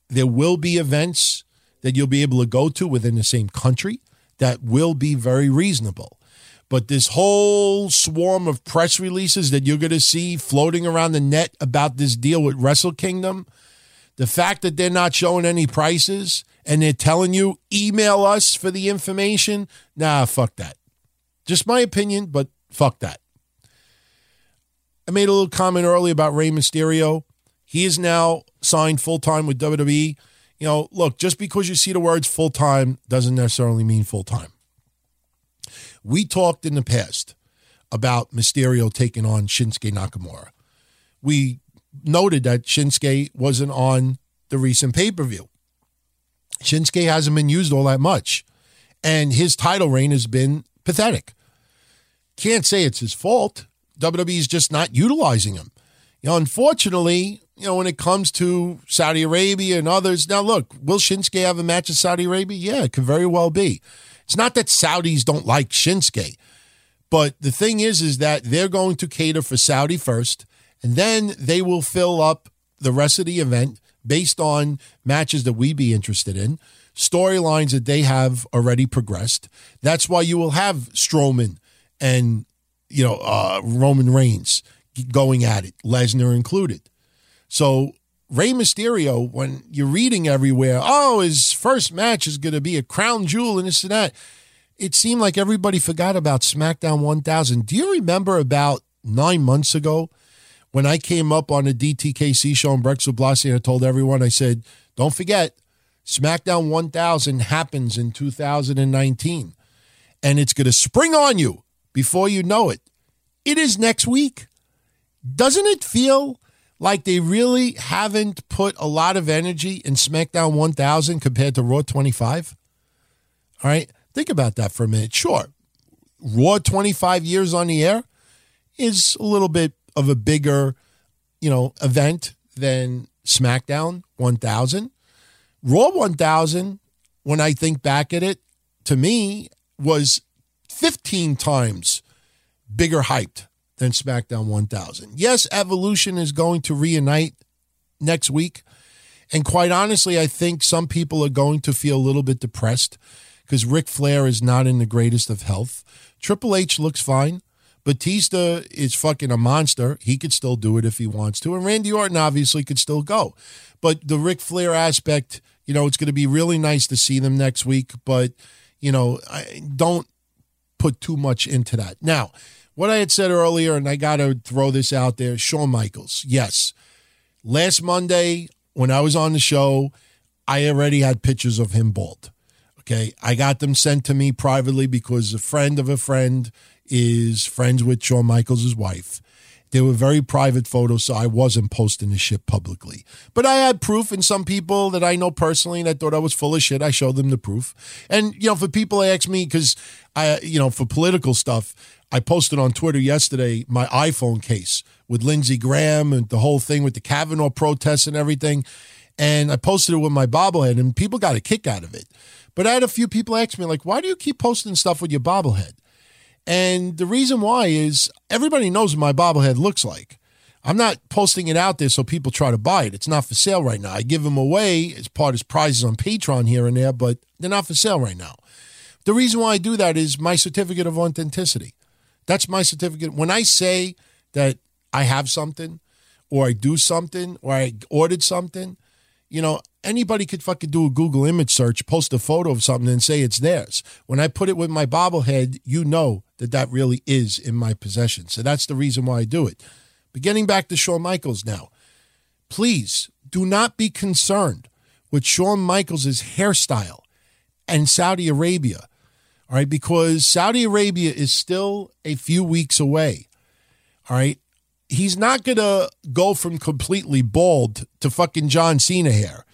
there will be events that you'll be able to go to within the same country that will be very reasonable. But this whole swarm of press releases that you're going to see floating around the net about this deal with Wrestle Kingdom, the fact that they're not showing any prices and they're telling you email us for the information, nah, fuck that. Just my opinion, but fuck that. I made a little comment earlier about Rey Mysterio. He is now signed full time with WWE you know, look, just because you see the words full time doesn't necessarily mean full time. We talked in the past about Mysterio taking on Shinsuke Nakamura. We noted that Shinsuke wasn't on the recent pay per view. Shinsuke hasn't been used all that much, and his title reign has been pathetic. Can't say it's his fault. WWE is just not utilizing him. You know, unfortunately, you know, when it comes to Saudi Arabia and others, now look, will Shinsuke have a match in Saudi Arabia? Yeah, it could very well be. It's not that Saudis don't like Shinsuke, but the thing is, is that they're going to cater for Saudi first, and then they will fill up the rest of the event based on matches that we be interested in, storylines that they have already progressed. That's why you will have Strowman and you know uh, Roman Reigns going at it, Lesnar included. So Rey Mysterio, when you're reading everywhere, oh, his first match is going to be a crown jewel and this and that. It seemed like everybody forgot about SmackDown 1000. Do you remember about nine months ago when I came up on the DTKC show in Breakfast Blasi and I told everyone, I said, don't forget, SmackDown 1000 happens in 2019 and it's going to spring on you before you know it. It is next week. Doesn't it feel like they really haven't put a lot of energy in SmackDown 1000 compared to Raw 25? All right, think about that for a minute. Sure, Raw 25 years on the air is a little bit of a bigger, you know, event than SmackDown 1000. Raw 1000, when I think back at it, to me was 15 times bigger hyped than SmackDown 1000. Yes, Evolution is going to reunite next week. And quite honestly, I think some people are going to feel a little bit depressed because Ric Flair is not in the greatest of health. Triple H looks fine. Batista is fucking a monster. He could still do it if he wants to. And Randy Orton obviously could still go. But the Ric Flair aspect, you know, it's going to be really nice to see them next week. But, you know, I don't put too much into that. Now, what I had said earlier, and I got to throw this out there Shawn Michaels. Yes. Last Monday, when I was on the show, I already had pictures of him bald. Okay. I got them sent to me privately because a friend of a friend is friends with Shawn Michaels' wife. They were very private photos, so I wasn't posting the shit publicly. But I had proof, and some people that I know personally that thought I was full of shit, I showed them the proof. And, you know, for people that ask me, because I, you know, for political stuff, I posted on Twitter yesterday my iPhone case with Lindsey Graham and the whole thing with the Kavanaugh protests and everything. And I posted it with my bobblehead, and people got a kick out of it. But I had a few people ask me, like, why do you keep posting stuff with your bobblehead? And the reason why is everybody knows what my bobblehead looks like. I'm not posting it out there so people try to buy it. It's not for sale right now. I give them away as part of prizes on Patreon here and there, but they're not for sale right now. The reason why I do that is my certificate of authenticity. That's my certificate. When I say that I have something or I do something or I ordered something, you know, anybody could fucking do a Google image search, post a photo of something and say it's theirs. When I put it with my bobblehead, you know that that really is in my possession. So that's the reason why I do it. But getting back to Shawn Michaels now, please do not be concerned with Shawn Michaels' hairstyle and Saudi Arabia. All right, because Saudi Arabia is still a few weeks away. All right. He's not going to go from completely bald to fucking John Cena hair.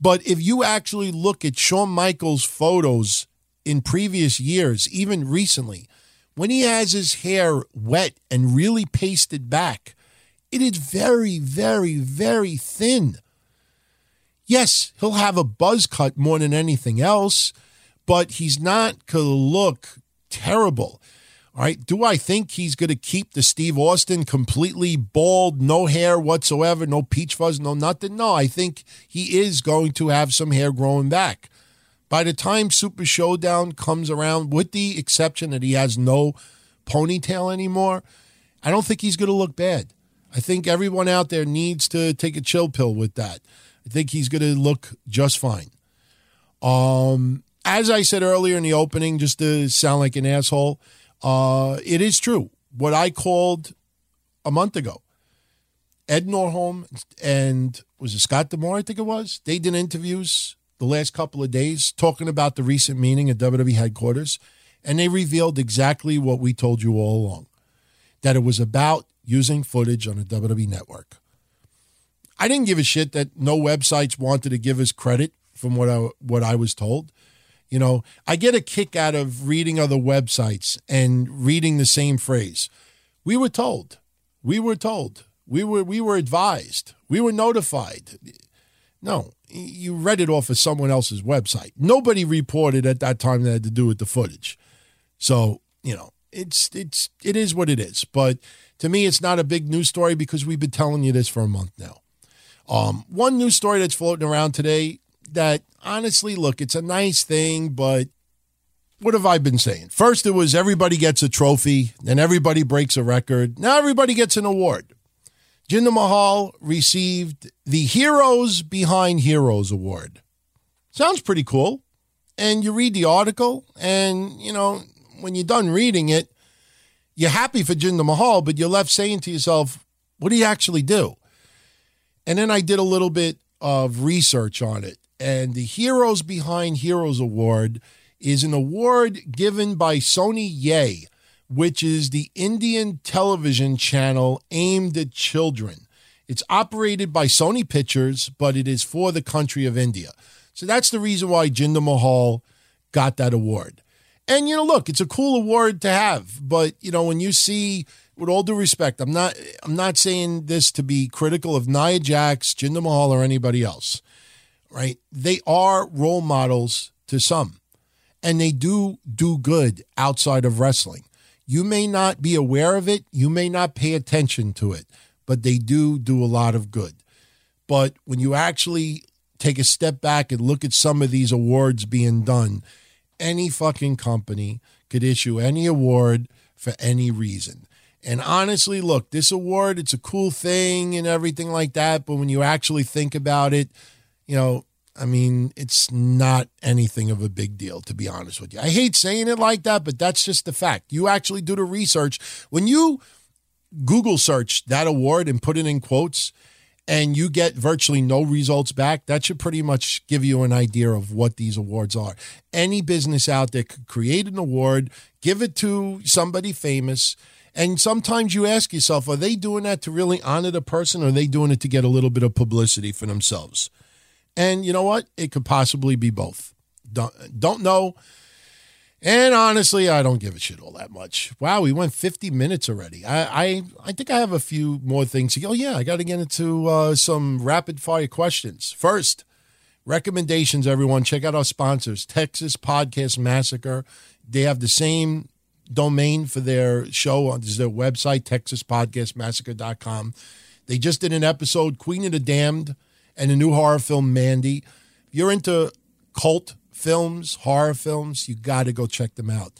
But if you actually look at Shawn Michaels' photos in previous years, even recently, when he has his hair wet and really pasted back, it is very, very, very thin. Yes, he'll have a buzz cut more than anything else, but he's not going to look terrible. All right. Do I think he's going to keep the Steve Austin completely bald, no hair whatsoever, no peach fuzz, no nothing? No, I think he is going to have some hair growing back. By the time Super Showdown comes around, with the exception that he has no ponytail anymore, I don't think he's going to look bad. I think everyone out there needs to take a chill pill with that. I think he's going to look just fine. Um, as I said earlier in the opening, just to sound like an asshole, uh, it is true. What I called a month ago, Ed Nordholm and was it Scott D'Amore? I think it was. They did interviews the last couple of days talking about the recent meeting at WWE headquarters, and they revealed exactly what we told you all along that it was about using footage on the WWE network. I didn't give a shit that no websites wanted to give us credit from what I what I was told. You know, I get a kick out of reading other websites and reading the same phrase. We were told. We were told. We were we were advised. We were notified. No, you read it off of someone else's website. Nobody reported at that time that had to do with the footage. So, you know, it's it's it is what it is. But to me, it's not a big news story because we've been telling you this for a month now. Um, one news story that's floating around today that honestly, look, it's a nice thing, but what have I been saying? First, it was everybody gets a trophy, then everybody breaks a record. Now everybody gets an award. Jinder Mahal received the Heroes Behind Heroes Award. Sounds pretty cool. And you read the article, and, you know, when you're done reading it, you're happy for Jinder Mahal, but you're left saying to yourself, what did he actually do? And then I did a little bit of research on it. And the Heroes Behind Heroes Award is an award given by Sony Yay, which is the Indian television channel aimed at children. It's operated by Sony Pictures, but it is for the country of India. So that's the reason why Jinder Mahal got that award. And you know, look, it's a cool award to have, but you know, when you see with all due respect, I'm not I'm not saying this to be critical of Nia Jax, Jinder Mahal, or anybody else. Right? They are role models to some. And they do do good outside of wrestling. You may not be aware of it, you may not pay attention to it, but they do do a lot of good. But when you actually take a step back and look at some of these awards being done, any fucking company could issue any award for any reason. And honestly, look, this award, it's a cool thing and everything like that. But when you actually think about it, you know, I mean, it's not anything of a big deal, to be honest with you. I hate saying it like that, but that's just the fact. You actually do the research. When you Google search that award and put it in quotes, and you get virtually no results back, that should pretty much give you an idea of what these awards are. Any business out there could create an award, give it to somebody famous, and sometimes you ask yourself, are they doing that to really honor the person or are they doing it to get a little bit of publicity for themselves? And you know what? It could possibly be both. Don't, don't know. And honestly, I don't give a shit all that much. Wow, we went 50 minutes already. I I, I think I have a few more things. To go. yeah, I got to get into uh, some rapid fire questions. First, recommendations, everyone. Check out our sponsors, Texas Podcast Massacre. They have the same domain for their show on their website, texaspodcastmassacre.com. They just did an episode, Queen of the Damned, and a new horror film, Mandy. If you're into cult films, horror films, you got to go check them out.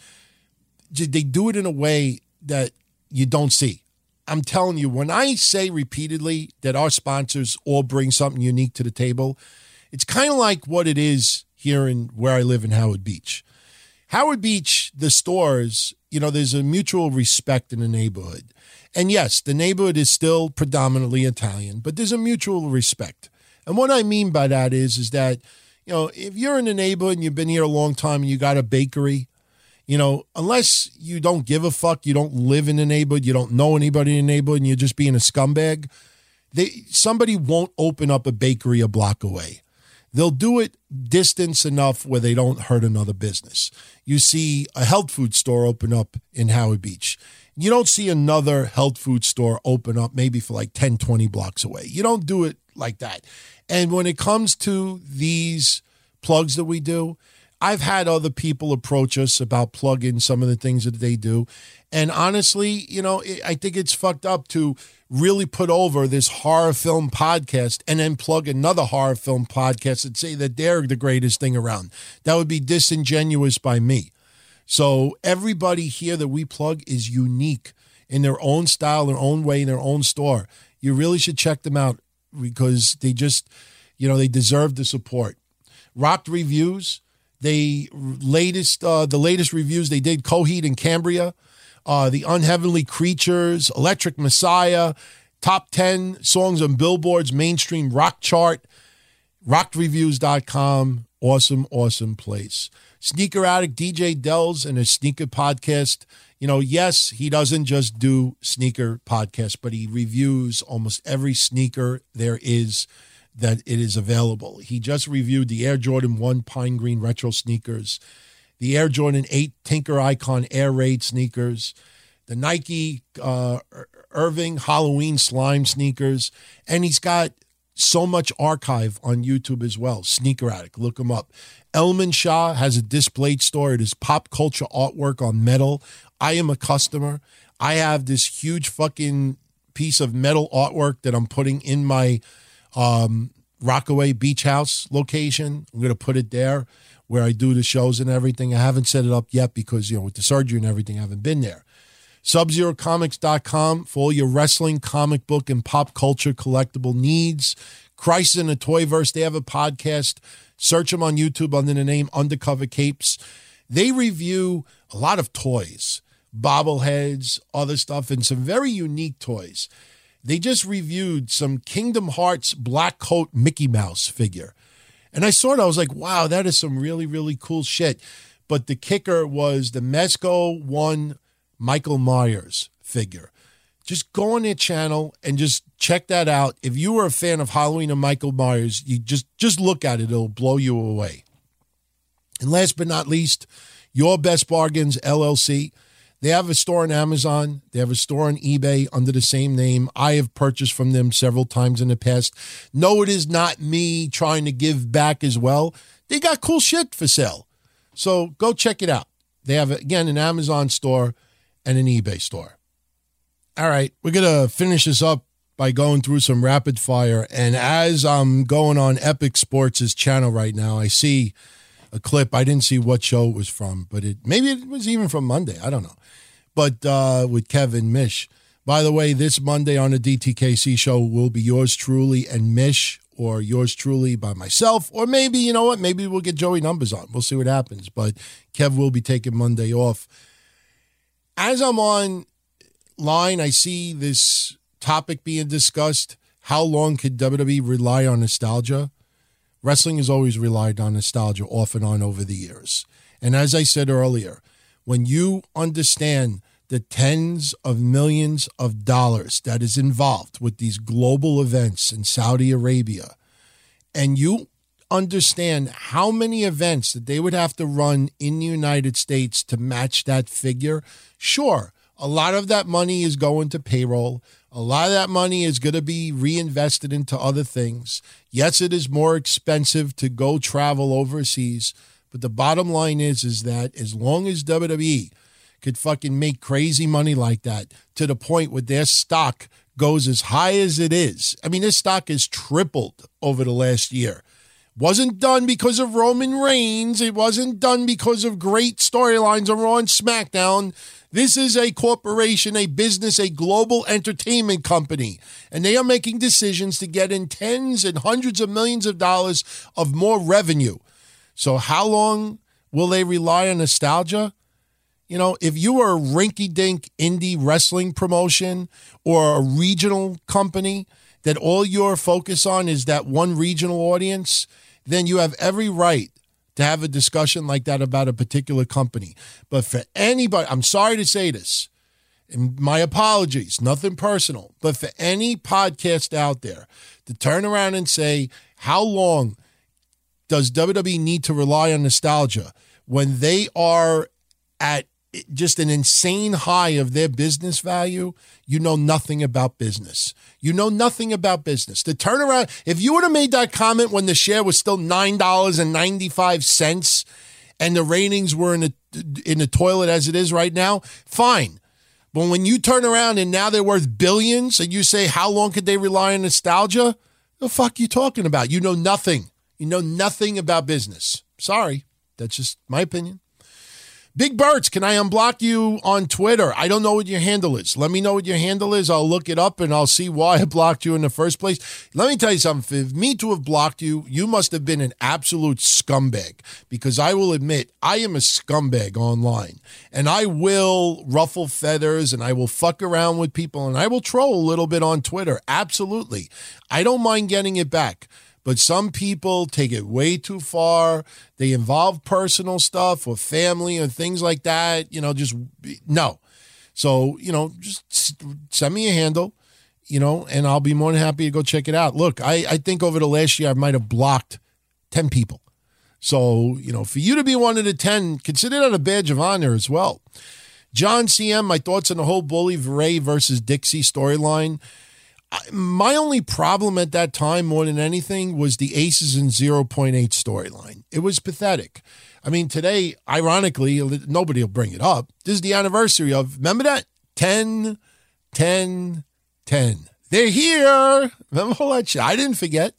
They do it in a way that you don't see. I'm telling you, when I say repeatedly that our sponsors all bring something unique to the table, it's kind of like what it is here in where I live in Howard Beach. Howard Beach, the stores, you know, there's a mutual respect in the neighborhood. And yes, the neighborhood is still predominantly Italian, but there's a mutual respect. And what I mean by that is, is that, you know, if you're in the neighborhood and you've been here a long time and you got a bakery, you know, unless you don't give a fuck, you don't live in the neighborhood, you don't know anybody in the neighborhood, and you're just being a scumbag, they somebody won't open up a bakery a block away. They'll do it distance enough where they don't hurt another business. You see a health food store open up in Howard Beach. You don't see another health food store open up maybe for like 10, 20 blocks away. You don't do it like that. And when it comes to these plugs that we do, I've had other people approach us about plugging some of the things that they do. And honestly, you know, I think it's fucked up to really put over this horror film podcast and then plug another horror film podcast and say that they're the greatest thing around. That would be disingenuous by me. So everybody here that we plug is unique in their own style, their own way, in their own store. You really should check them out because they just, you know, they deserve the support. Rocked reviews. They latest uh, the latest reviews they did Coheed and Cambria uh, The Unheavenly Creatures, Electric Messiah, top 10 songs on Billboard's mainstream rock chart, rockedreviews.com. Awesome, awesome place. Sneaker Addict DJ Dells and his sneaker podcast. You know, yes, he doesn't just do sneaker podcasts, but he reviews almost every sneaker there is that it is available. He just reviewed the Air Jordan 1 Pine Green Retro sneakers, the Air Jordan 8 Tinker Icon Air Raid sneakers, the Nike uh, Irving Halloween Slime sneakers, and he's got so much archive on YouTube as well. Sneaker Addict, look him up. Elman Shah has a Displate store. It is pop culture artwork on metal. I am a customer. I have this huge fucking piece of metal artwork that I'm putting in my um, Rockaway Beach House location. I'm going to put it there where I do the shows and everything. I haven't set it up yet because, you know, with the surgery and everything, I haven't been there. SubZeroComics.com for all your wrestling, comic book, and pop culture collectible needs. Crisis in the Toyverse, they have a podcast. Search them on YouTube under the name Undercover Capes. They review a lot of toys, bobbleheads, other stuff, and some very unique toys. They just reviewed some Kingdom Hearts Black Coat Mickey Mouse figure. And I saw it, I was like, wow, that is some really, really cool shit. But the kicker was the Mezco 1 Michael Myers figure. Just go on their channel and just check that out. If you are a fan of Halloween and Michael Myers, you just just look at it; it'll blow you away. And last but not least, Your Best Bargains LLC. They have a store on Amazon. They have a store on eBay under the same name. I have purchased from them several times in the past. No, it is not me trying to give back as well. They got cool shit for sale. So go check it out. They have, again, an Amazon store and an eBay store. All right, we're going to finish this up by going through some rapid fire. And as I'm going on Epic Sports' channel right now, I see a clip. I didn't see what show it was from, but it maybe it was even from Monday. I don't know. But uh, with Kevin Mish. By the way, this Monday on the DTKC show will be yours truly and Mish, or yours truly by myself, or maybe you know what? Maybe we'll get Joey Numbers on. We'll see what happens. But Kev will be taking Monday off as I'm on line, I see this topic being discussed. How long could WWE rely on nostalgia? Wrestling has always relied on nostalgia off and on over the years. And as I said earlier, when you understand the tens of millions of dollars that is involved with these global events in Saudi Arabia, and you understand how many events that they would have to run in the United States to match that figure, sure, a lot of that money is going to payroll. A lot of that money is going to be reinvested into other things. Yes, it is more expensive to go travel overseas, but the bottom line is is that as long as WWE could fucking make crazy money like that to the point where their stock goes as high as it is. I mean, this stock has tripled over the last year wasn't done because of Roman Reigns. It wasn't done because of great storylines on Raw and SmackDown. This is a corporation, a business, a global entertainment company, and they are making decisions to get in tens and hundreds of millions of dollars of more revenue. So, how long will they rely on nostalgia? You know, if you are a rinky dink indie wrestling promotion or a regional company that all your focus on is that one regional audience, then you have every right to have a discussion like that about a particular company. But for anybody, I'm sorry to say this, and my apologies, nothing personal, but for any podcast out there to turn around and say, how long does WWE need to rely on nostalgia when they are at just an insane high of their business value, you know nothing about business. You know nothing about business. The turnaround, if you would have made that comment when the share was still $9.95 and the ratings were in the, in the toilet as it is right now, fine. But when you turn around and now they're worth billions and you say, how long could they rely on nostalgia? The fuck you talking about? You know nothing. You know nothing about business. Sorry. That's just my opinion. Big Birds, can I unblock you on Twitter? I don't know what your handle is. Let me know what your handle is. I'll look it up and I'll see why I [laughs] blocked you in the first place. Let me tell you something. For me to have blocked you, you must have been an absolute scumbag because I will admit I am a scumbag online and I will ruffle feathers and I will fuck around with people and I will troll a little bit on Twitter. Absolutely. I don't mind getting it back. But some people take it way too far. They involve personal stuff or family or things like that. You know, just no. So, you know, just send me a handle, you know, and I'll be more than happy to go check it out. Look, I, I think over the last year, I might have blocked 10 people. So, you know, for you to be one of the 10, consider that a badge of honor as well. John CM, my thoughts on the whole Bully Ray versus Dixie storyline. My only problem at that time, more than anything, was the Aces and Eights storyline. It was pathetic. I mean, today, ironically, nobody will bring it up. This is the anniversary of, remember that? 10, 10, 10. They're here. Remember all that shit? I didn't forget.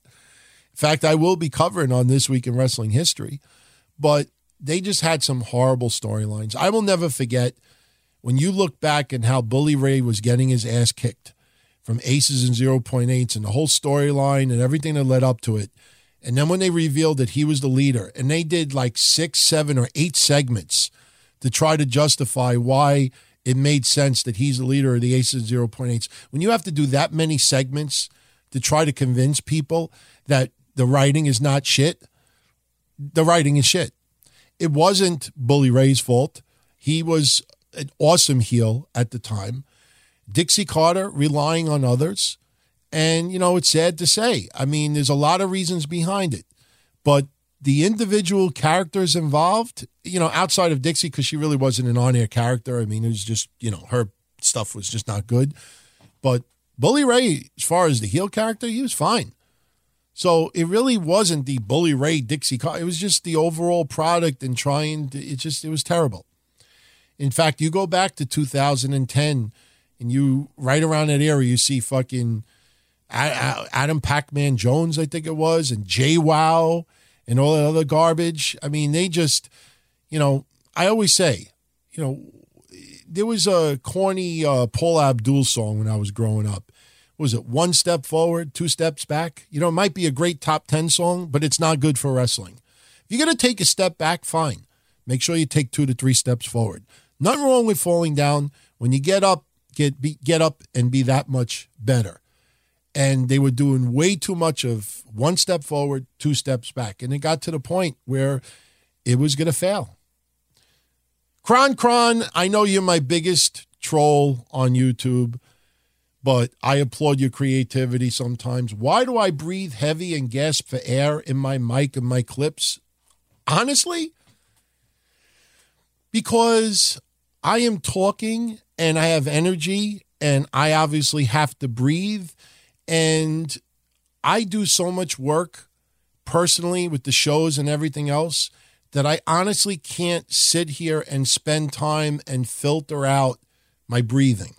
In fact, I will be covering on This Week in Wrestling History. But they just had some horrible storylines. I will never forget when you look back and how Bully Ray was getting his ass kicked from Aces and Eights and the whole storyline and everything that led up to it. And then when they revealed that he was the leader, and they did like six, seven, or eight segments to try to justify why it made sense that he's the leader of the Aces and Eights. When you have to do that many segments to try to convince people that the writing is not shit, the writing is shit. It wasn't Bully Ray's fault. He was an awesome heel at the time. Dixie Carter relying on others. And, you know, it's sad to say. I mean, there's a lot of reasons behind it. But the individual characters involved, you know, outside of Dixie, because she really wasn't an on air character. I mean, it was just, you know, her stuff was just not good. But Bully Ray, as far as the heel character, he was fine. So it really wasn't the Bully Ray Dixie Carter. It was just the overall product and trying to, it just, it was terrible. In fact, you go back to 2010 and you right around that area, you see fucking Adam Pac-Man Jones, I think it was, and Jay Wow, and all that other garbage. I mean, they just, you know, I always say, you know, there was a corny uh, Paula Abdul song when I was growing up. Was it one step forward, two steps back? You know, it might be a great top 10 song, but it's not good for wrestling. If you're to take a step back, fine. Make sure you take two to three steps forward. Nothing wrong with falling down. When you get up, get be, get up and be that much better. And they were doing way too much of one step forward, two steps back, and it got to the point where it was going to fail. Kron Kron, I know you're my biggest troll on YouTube, but I applaud your creativity sometimes. Why do I breathe heavy and gasp for air in my mic and my clips? Honestly, because I am talking and I have energy and I obviously have to breathe. And I do so much work personally with the shows and everything else that I honestly can't sit here and spend time and filter out my breathing.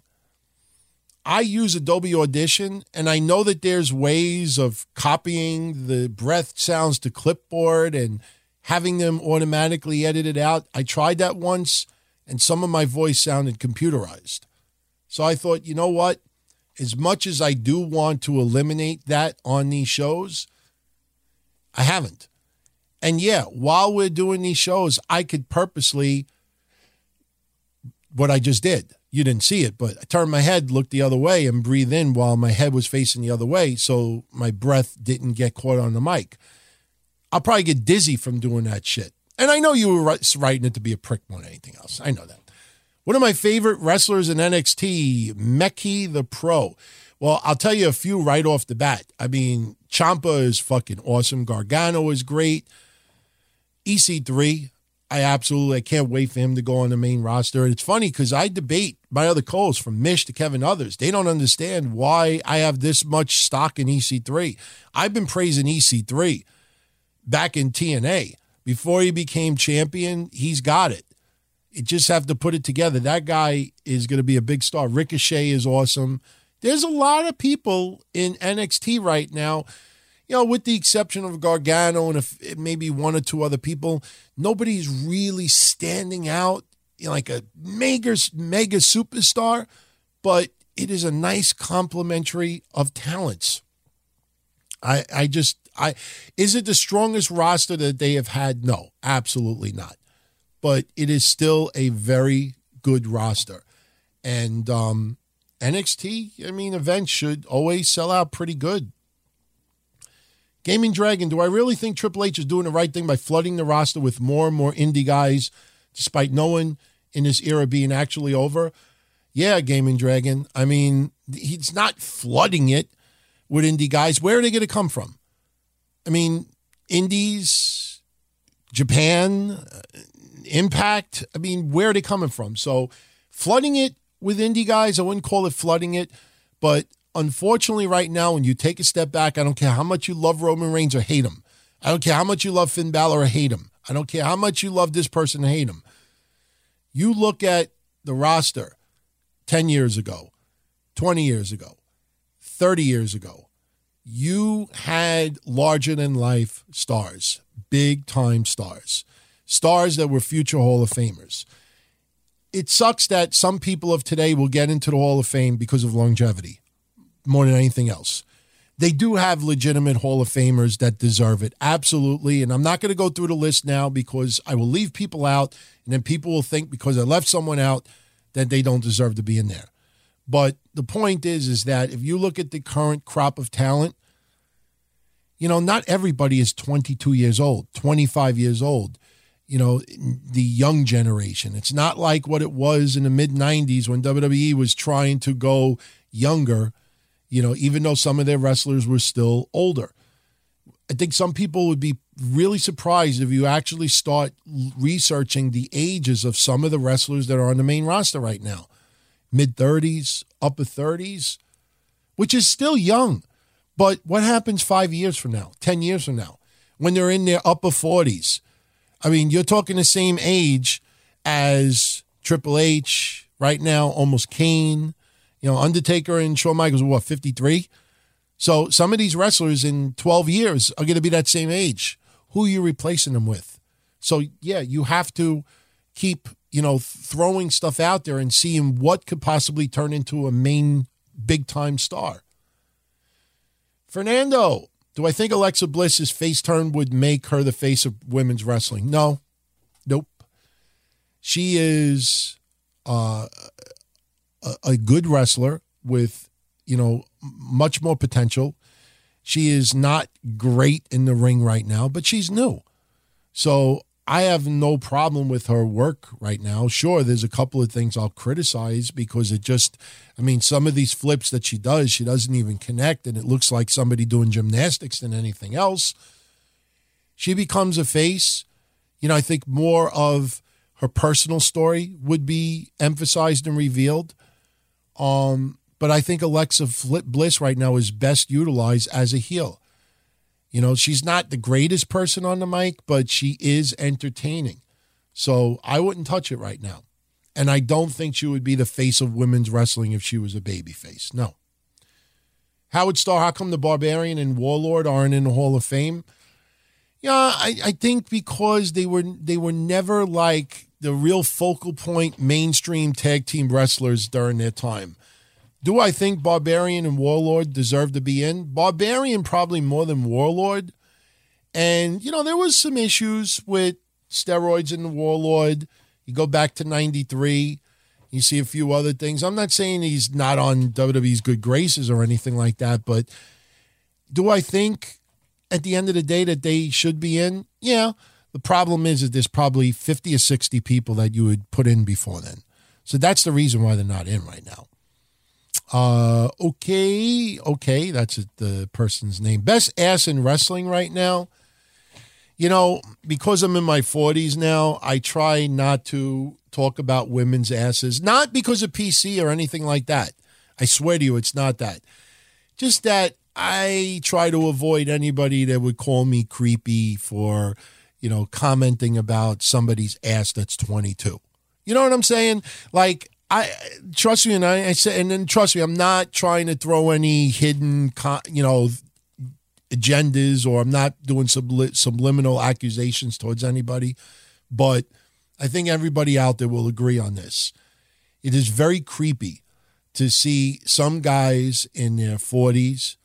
I use Adobe Audition and I know that there's ways of copying the breath sounds to clipboard and having them automatically edited out. I tried that once and some of my voice sounded computerized. So I thought, you know what? As much as I do want to eliminate that on these shows, I haven't. And yeah, while we're doing these shows, I could purposely, what I just did. You didn't see it, but I turned my head, looked the other way, and breathe in while my head was facing the other way so my breath didn't get caught on the mic. I'll probably get dizzy from doing that shit. And I know you were writing it to be a prick more than anything else. I know that. One of my favorite wrestlers in NXT, Meki the Pro. Well, I'll tell you a few right off the bat. I mean, Ciampa is fucking awesome. Gargano is great. EC3, I absolutely I can't wait for him to go on the main roster. And it's funny because I debate my other co from Mish to Kevin others. They don't understand why I have this much stock in EC3. I've been praising EC3 back in TNA. Before he became champion, he's got it. You just have to put it together. That guy is going to be a big star. Ricochet is awesome. There's a lot of people in NXT right now, you know, with the exception of Gargano and if maybe one or two other people, nobody's really standing out you know, like a mega mega superstar, but it is a nice complementary of talents. I I just I is it the strongest roster that they have had? No, absolutely not. But it is still a very good roster. And um, NXT, I mean, events should always sell out pretty good. Gaming Dragon, do I really think Triple H is doing the right thing by flooding the roster with more and more indie guys, despite no one in this era being actually over? Yeah, Gaming Dragon. I mean, he's not flooding it with indie guys. Where are they going to come from? I mean, indies, Japan, uh, Impact. I mean, where are they coming from? So, flooding it with indie guys, I wouldn't call it flooding it, but unfortunately, right now, when you take a step back, I don't care how much you love Roman Reigns or hate him. I don't care how much you love Finn Balor or hate him. I don't care how much you love this person or hate him. You look at the roster 10 years ago, 20 years ago, 30 years ago. You had larger than life stars, big time stars, stars that were future Hall of Famers. It sucks that some people of today will get into the Hall of Fame because of longevity more than anything else. They do have legitimate Hall of Famers that deserve it. Absolutely. And I'm not going to go through the list now because I will leave people out and then people will think because I left someone out that they don't deserve to be in there. But the point is is that if you look at the current crop of talent, you know, not everybody is 22 years old, 25 years old. You know, the young generation. It's not like what it was in the mid 90s when WWE was trying to go younger you know, even though some of their wrestlers were still older. I think some people would be really surprised if you actually start researching the ages of some of the wrestlers that are on the main roster right now mid 30s, upper 30s, which is still young. But what happens five years from now, 10 years from now, when they're in their upper 40s? I mean, you're talking the same age as Triple H right now, almost Kane, you know, Undertaker and Shawn Michaels were what, 53? So some of these wrestlers in 12 years are going to be that same age. Who are you replacing them with? So, yeah, you have to keep, you know, throwing stuff out there and seeing what could possibly turn into a main big time star. Fernando, do I think Alexa Bliss's face turn would make her the face of women's wrestling? No. Nope. She is uh, a, a good wrestler with, you know, much more potential. She is not great in the ring right now, but she's new. So I have no problem with her work right now. Sure, there's a couple of things I'll criticize because it just, I mean, some of these flips that she does, she doesn't even connect, and it looks like somebody doing gymnastics than anything else. She becomes a face. You know, I think more of her personal story would be emphasized and revealed. Um, but I think Alexa Bliss right now is best utilized as a heel. You know, she's not the greatest person on the mic, but she is entertaining. So I wouldn't touch it right now. And I don't think she would be the face of women's wrestling if she was a baby face. No. Howard Starr, how come the Barbarian and Warlord aren't in the Hall of Fame? Yeah, I, I think because they were they were never like the real focal point mainstream tag team wrestlers during their time. Do I think Barbarian and Warlord deserve to be in? Barbarian probably more than Warlord. And, you know, there was some issues with steroids in the Warlord. You go back to 93, you see a few other things. I'm not saying he's not on WWE's good graces or anything like that, but do I think at the end of the day that they should be in? Yeah. The problem is that there's probably 50 or 60 people that you would put in before then. So that's the reason why they're not in right now. Uh, okay, okay, that's the person's name. Best ass in wrestling right now. You know, because I'm in my 40s now, I try not to talk about women's asses, not because of PC or anything like that. I swear to you, it's not that. Just that I try to avoid anybody that would call me creepy for you know, commenting about somebody's ass that's 22. You know what I'm saying? Like, I trust me, and I, I say, and then trust me, I'm not trying to throw any hidden, you know, agendas, or I'm not doing subli- subliminal accusations towards anybody. But I think everybody out there will agree on this. It is very creepy to see some guys in their 40s,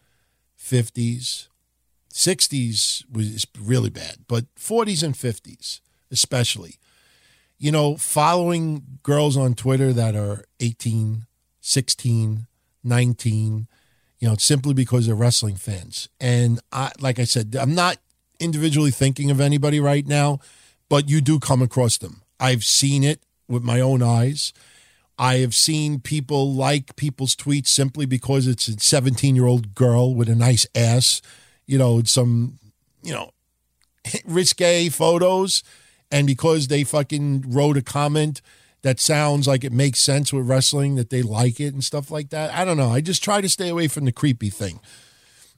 50s, 60s was really bad, but 40s and 50s, especially. You know, following girls on Twitter that are 18, 16, 19, you know, simply because they're wrestling fans. And I, like I said, I'm not individually thinking of anybody right now, but you do come across them. I've seen it with my own eyes. I have seen people like people's tweets simply because it's a 17 year old girl with a nice ass, you know, some, you know, [laughs] risque photos. And because they fucking wrote a comment that sounds like it makes sense with wrestling, that they like it and stuff like that. I don't know. I just try to stay away from the creepy thing.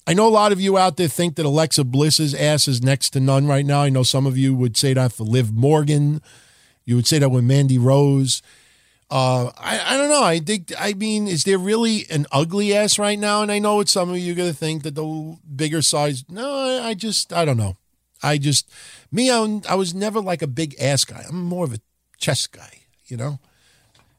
I know a lot of you out there think that Alexa Bliss's ass is next to none right now. I know some of you would say that for Liv Morgan. You would say that with Mandy Rose. Uh, I, I don't know. I think, I mean, is there really an ugly ass right now? And I know it's some of you going to think that the bigger size. No, I, I just, I don't know. I just, me, I, I was never like a big ass guy. I'm more of a chess guy, you know?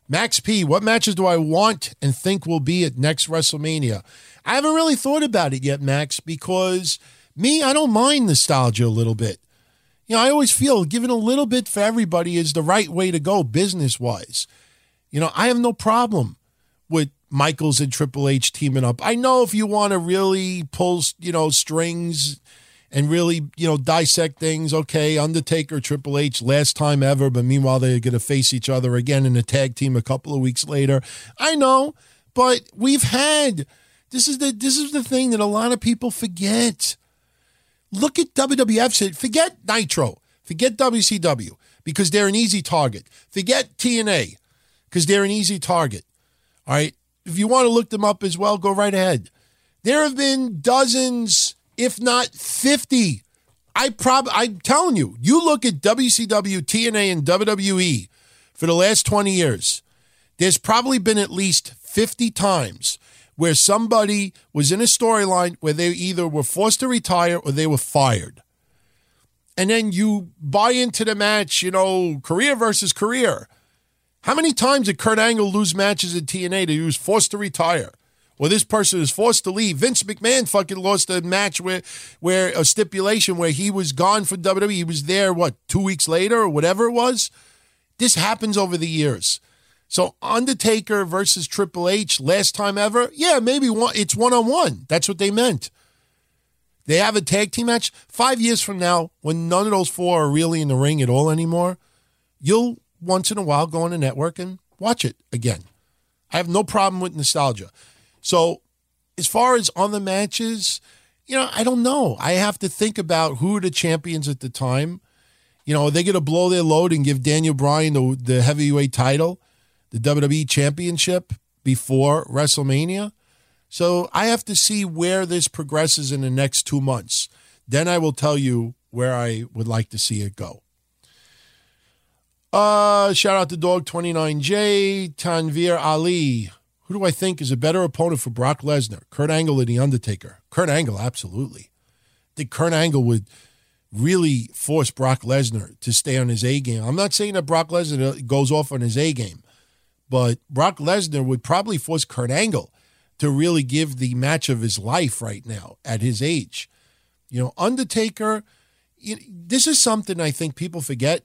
Max P, what matches do I want and think will be at next WrestleMania? I haven't really thought about it yet, Max, because me, I don't mind nostalgia a little bit. You know, I always feel giving a little bit for everybody is the right way to go business wise. You know, I have no problem with Michaels and Triple H teaming up. I know if you want to really pull, you know, strings and really, you know, dissect things. Okay, Undertaker, Triple H, last time ever, but meanwhile they're going to face each other again in a tag team a couple of weeks later. I know, but we've had this is the this is the thing that a lot of people forget. Look at WWF. Forget Nitro. Forget WCW because they're an easy target. Forget TNA because they're an easy target. All right. If you want to look them up as well, go right ahead. There have been dozens if not 50. I prob I'm telling you, you look at WCW, TNA, and WWE for the last 20 years, there's probably been at least 50 times where somebody was in a storyline where they either were forced to retire or they were fired. And then you buy into the match, you know, career versus career. How many times did Kurt Angle lose matches at TNA that he was forced to retire? Well, this person is forced to leave. Vince McMahon fucking lost a match where, where a stipulation where he was gone from WWE. He was there, what, two weeks later or whatever it was? This happens over the years. So Undertaker versus Triple H, last time ever, yeah, maybe one, it's one on one. That's what they meant. They have a tag team match. Five years from now, when none of those four are really in the ring at all anymore, you'll once in a while go on a network and watch it again. I have no problem with nostalgia. So, as far as on the matches, you know, I don't know. I have to think about who are the champions at the time. You know, are they going to blow their load and give Daniel Bryan the, the heavyweight title, the WWE championship before WrestleMania? So I have to see where this progresses in the next two months. Then I will tell you where I would like to see it go. Uh, shout out to Dog 29J, Tanvir Ali. Who do I think is a better opponent for Brock Lesnar? Kurt Angle or The Undertaker? Kurt Angle, absolutely. I think Kurt Angle would really force Brock Lesnar to stay on his A game. I'm not saying that Brock Lesnar goes off on his A game, but Brock Lesnar would probably force Kurt Angle to really give the match of his life right now at his age. You know, Undertaker, you know, this is something I think people forget,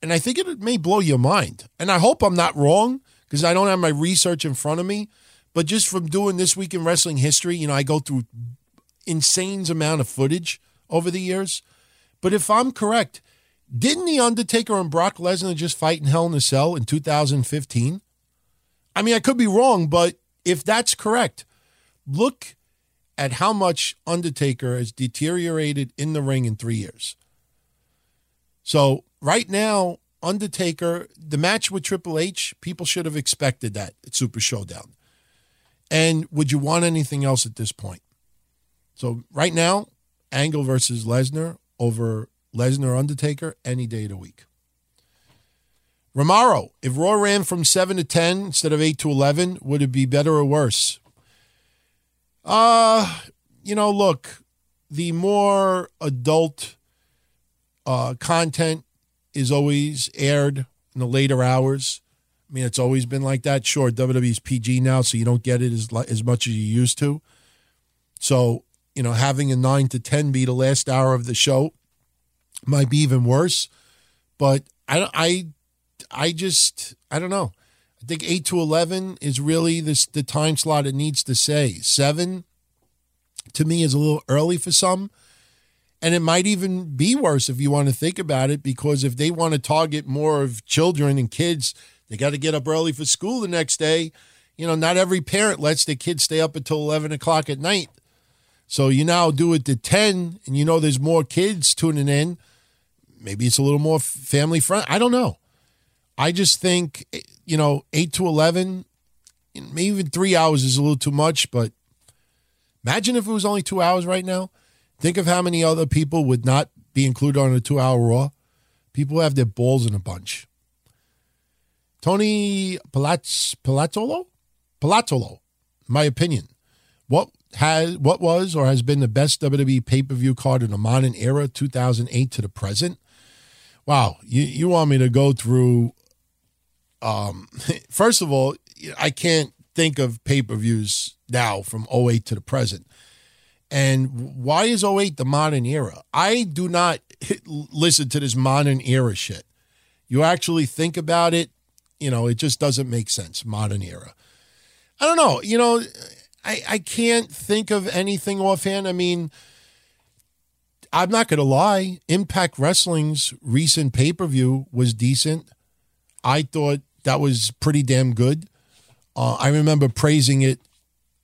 and I think it may blow your mind. And I hope I'm not wrong because I don't have my research in front of me. But just from doing this week in wrestling history, you know, I go through insane amount of footage over the years. But if I'm correct, didn't the Undertaker and Brock Lesnar just fight in Hell in a Cell in 2015? I mean, I could be wrong, but if that's correct, look at how much Undertaker has deteriorated in the ring in three years. So right now, Undertaker, the match with Triple H, people should have expected that at Super Showdown. And would you want anything else at this point? So right now, Angle versus Lesnar over Lesnar Undertaker any day of the week. Romaro, if Raw ran from 7 to 10 instead of 8 to 11, would it be better or worse? Uh, you know, look, the more adult uh, content is always aired in the later hours. I mean, it's always been like that. Sure, WWE's PG now, so you don't get it as as much as you used to. So, you know, having a nine to ten be the last hour of the show might be even worse. But I, I, I just, I don't know. I think eight to eleven is really this the time slot it needs to say. Seven, to me is a little early for some. And it might even be worse if you want to think about it, because if they want to target more of children and kids, they got to get up early for school the next day. You know, not every parent lets their kids stay up until 11 o'clock at night. So you now do it to 10, and you know there's more kids tuning in. Maybe it's a little more family friendly. I don't know. I just think, eh, you know, 8 to 11, maybe even three hours is a little too much, but imagine if it was only two hours right now. Think of how many other people would not be included on a two hour Raw. People have their balls in a bunch. Tony Palaz- Palazzolo? Palazzolo, my opinion. What has what was or has been the best WWE pay per view card in the modern era, 2008 to the present? Wow, you, you want me to go through? Um, [laughs] first of all, I can't think of pay per views now from 08 to the present. And why is 08 the modern era? I do not [laughs] listen to this modern era shit. You actually think about it, you know, it just doesn't make sense. Modern era. I don't know. You know, I, I can't think of anything offhand. I mean, I'm not going to lie. Impact Wrestling's recent pay per view was decent. I thought that was pretty damn good. Uh, I remember praising it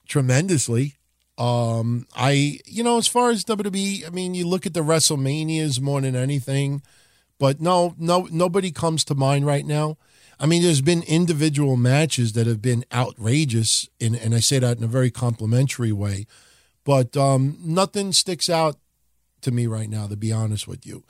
tremendously. Um, I, you know, as far as WWE, I mean, you look at the WrestleManias more than anything, but no, no, nobody comes to mind right now. I mean, there's been individual matches that have been outrageous, and, and I say that in a very complimentary way, but um, nothing sticks out to me right now, to be honest with you.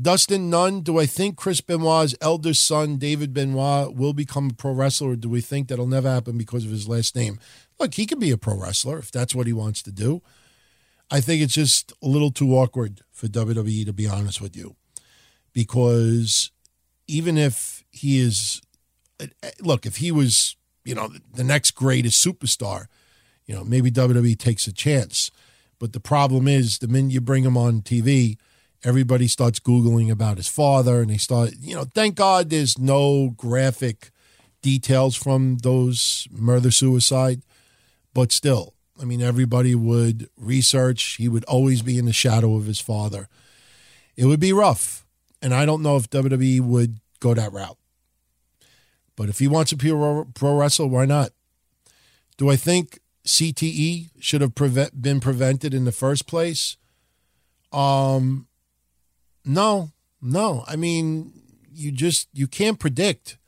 Dustin Nunn, do I think Chris Benoit's eldest son, David Benoit, will become a pro wrestler, or do we think that'll never happen because of his last name? Look, he could be a pro wrestler if that's what he wants to do. I think it's just a little too awkward for WWE, to be honest with you, because even if he is, look, if he was, you know, the next greatest superstar, you know, maybe WWE takes a chance. But the problem is, the minute you bring him on TV, everybody starts Googling about his father and they start, you know, thank God there's no graphic details from those murder suicide. But still, I mean, everybody would research. He would always be in the shadow of his father. It would be rough. And I don't know if WWE would go that route. But if he wants to be a pro wrestler, why not? Do I think CTE should have prevent, been prevented in the first place? Um, no, no. I mean, you just you can't predict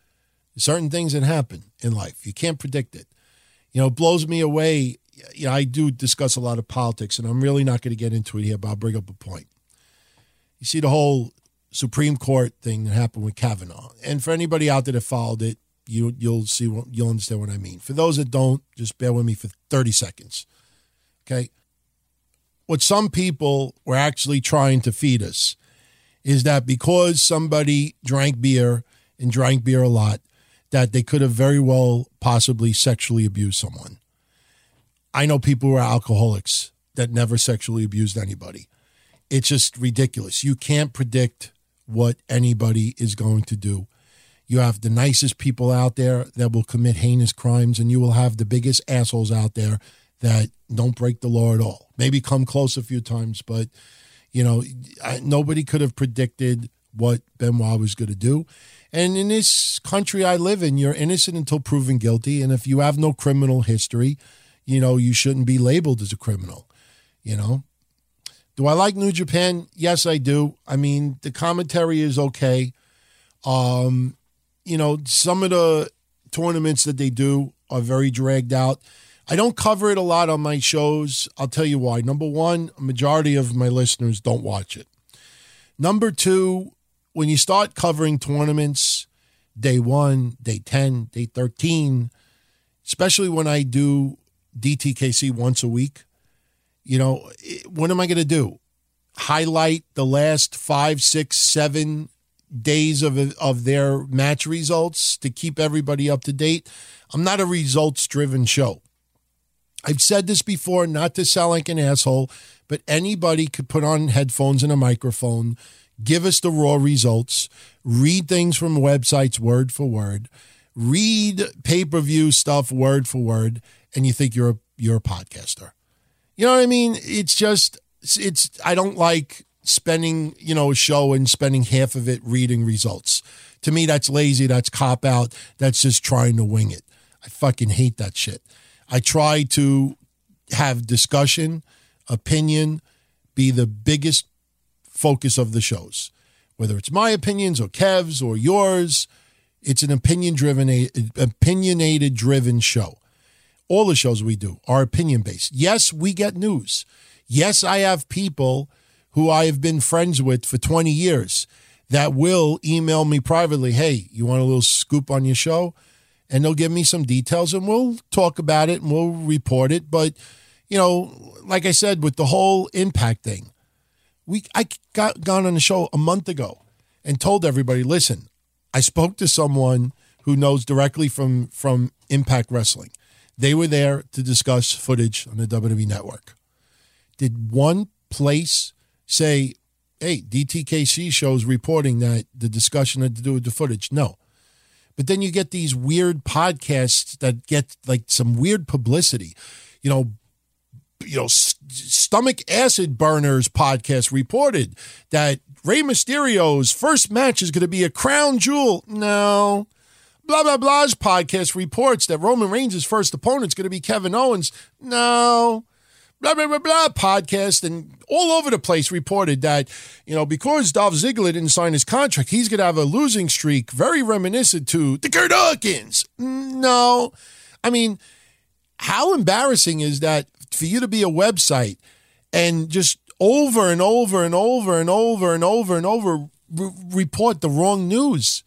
certain things that happen in life. You can't predict it. You know, it blows me away. You know, I do discuss a lot of politics, and I'm really not going to get into it here, but I'll bring up a point. You see the whole Supreme Court thing that happened with Kavanaugh, and for anybody out there that followed it, you you'll see what you'll understand what I mean. For those that don't, just bear with me for 30 seconds. Okay. What some people were actually trying to feed us is that because somebody drank beer and drank beer a lot, that they could have very well possibly sexually abused someone. I know people who are alcoholics that never sexually abused anybody. It's just ridiculous. You can't predict what anybody is going to do. You have the nicest people out there that will commit heinous crimes, and you will have the biggest assholes out there that don't break the law at all. Maybe come close a few times, but you know, nobody could have predicted what Benoit was going to do. And in this country I live in, you're innocent until proven guilty. And if you have no criminal history, you know, you shouldn't be labeled as a criminal, you know. Do I like New Japan? Yes, I do. I mean, the commentary is okay. Um, you know, some of the tournaments that they do are very dragged out. I don't cover it a lot on my shows. I'll tell you why. Number one, a majority of my listeners don't watch it. Number two, when you start covering tournaments, day one, day 10, day 13, especially when I do DTKC once a week, you know, what am I going to do? Highlight the last five, six, seven days of, of their match results to keep everybody up to date. I'm not a results driven show. I've said this before, not to sound like an asshole, but anybody could put on headphones and a microphone give us the raw results, read things from websites word for word, read pay per view stuff word for word, and you think you're a, you're a podcaster. You know what I mean? It's just it's I don't like spending, you know, a show and spending half of it reading results. To me that's lazy, that's cop out, that's just trying to wing it. I fucking hate that shit. I try to have discussion, opinion be the biggest focus of the shows. Whether it's my opinions or Kev's or yours, it's an opinion driven, opinionated driven show. All the shows we do are opinion based. Yes, we get news. Yes, I have people who I have been friends with for 20 years that will email me privately, hey, you want a little scoop on your show? And they'll give me some details and we'll talk about it and we'll report it. But, you know, like I said, with the whole impact thing, we I got gone on the show a month ago and told everybody, listen, I spoke to someone who knows directly from from Impact Wrestling. They were there to discuss footage on the WWE network. Did one place say, hey, DTKC shows reporting that the discussion had to do with the footage? No. But then you get these weird podcasts that get like some weird publicity. You know, you know, stomach acid burners podcast reported that Rey Mysterio's first match is going to be a crown jewel. No. Blah, blah, blah's podcast reports that Roman Reigns' first opponent is going to be Kevin Owens. No. Blah, blah, blah, blah podcast and all over the place reported that, you know, because Dolph Ziggler didn't sign his contract, he's going to have a losing streak very reminiscent to the Curt Hawkins. No. I mean, how embarrassing is that for you to be a website and just over and over and over and over and over and over re- report the wrong news.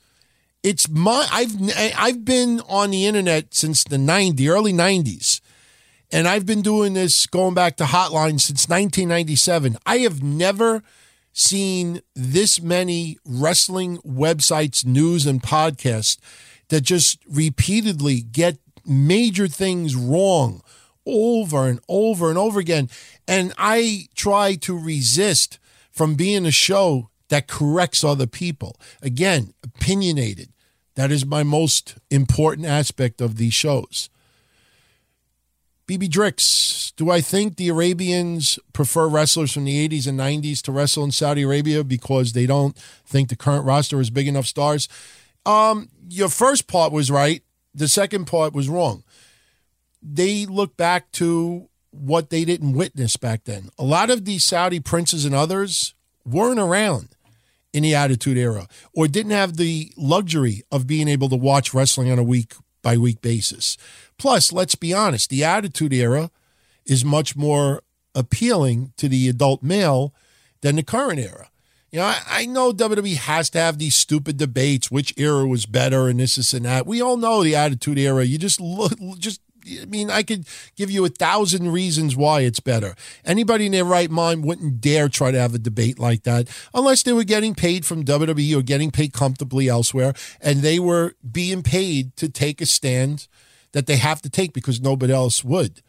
It's my I've I've been on the internet since the 90 early 90s. And I've been doing this going back to Hotline since 1997. I have never seen this many wrestling websites, news and podcasts that just repeatedly get major things wrong over and over and over again. And I try to resist from being a show that corrects other people. Again, opinionated. That is my most important aspect of these shows. BB Drix, do I think the Arabians prefer wrestlers from the 80s and 90s to wrestle in Saudi Arabia because they don't think the current roster is big enough stars? Um, your first part was right. The second part was wrong they look back to what they didn't witness back then. A lot of these Saudi princes and others weren't around in the Attitude Era or didn't have the luxury of being able to watch wrestling on a week by week basis. Plus, let's be honest, the Attitude Era is much more appealing to the adult male than the current era. You know, I, I, know WWE has to have these stupid debates, which era was better and this, this, and that. We all know the Attitude Era. You just look, just I mean, I could give you a thousand reasons why it's better. Anybody in their right mind wouldn't dare try to have a debate like that unless they were getting paid from WWE or getting paid comfortably elsewhere and they were being paid to take a stand that they have to take because nobody else would.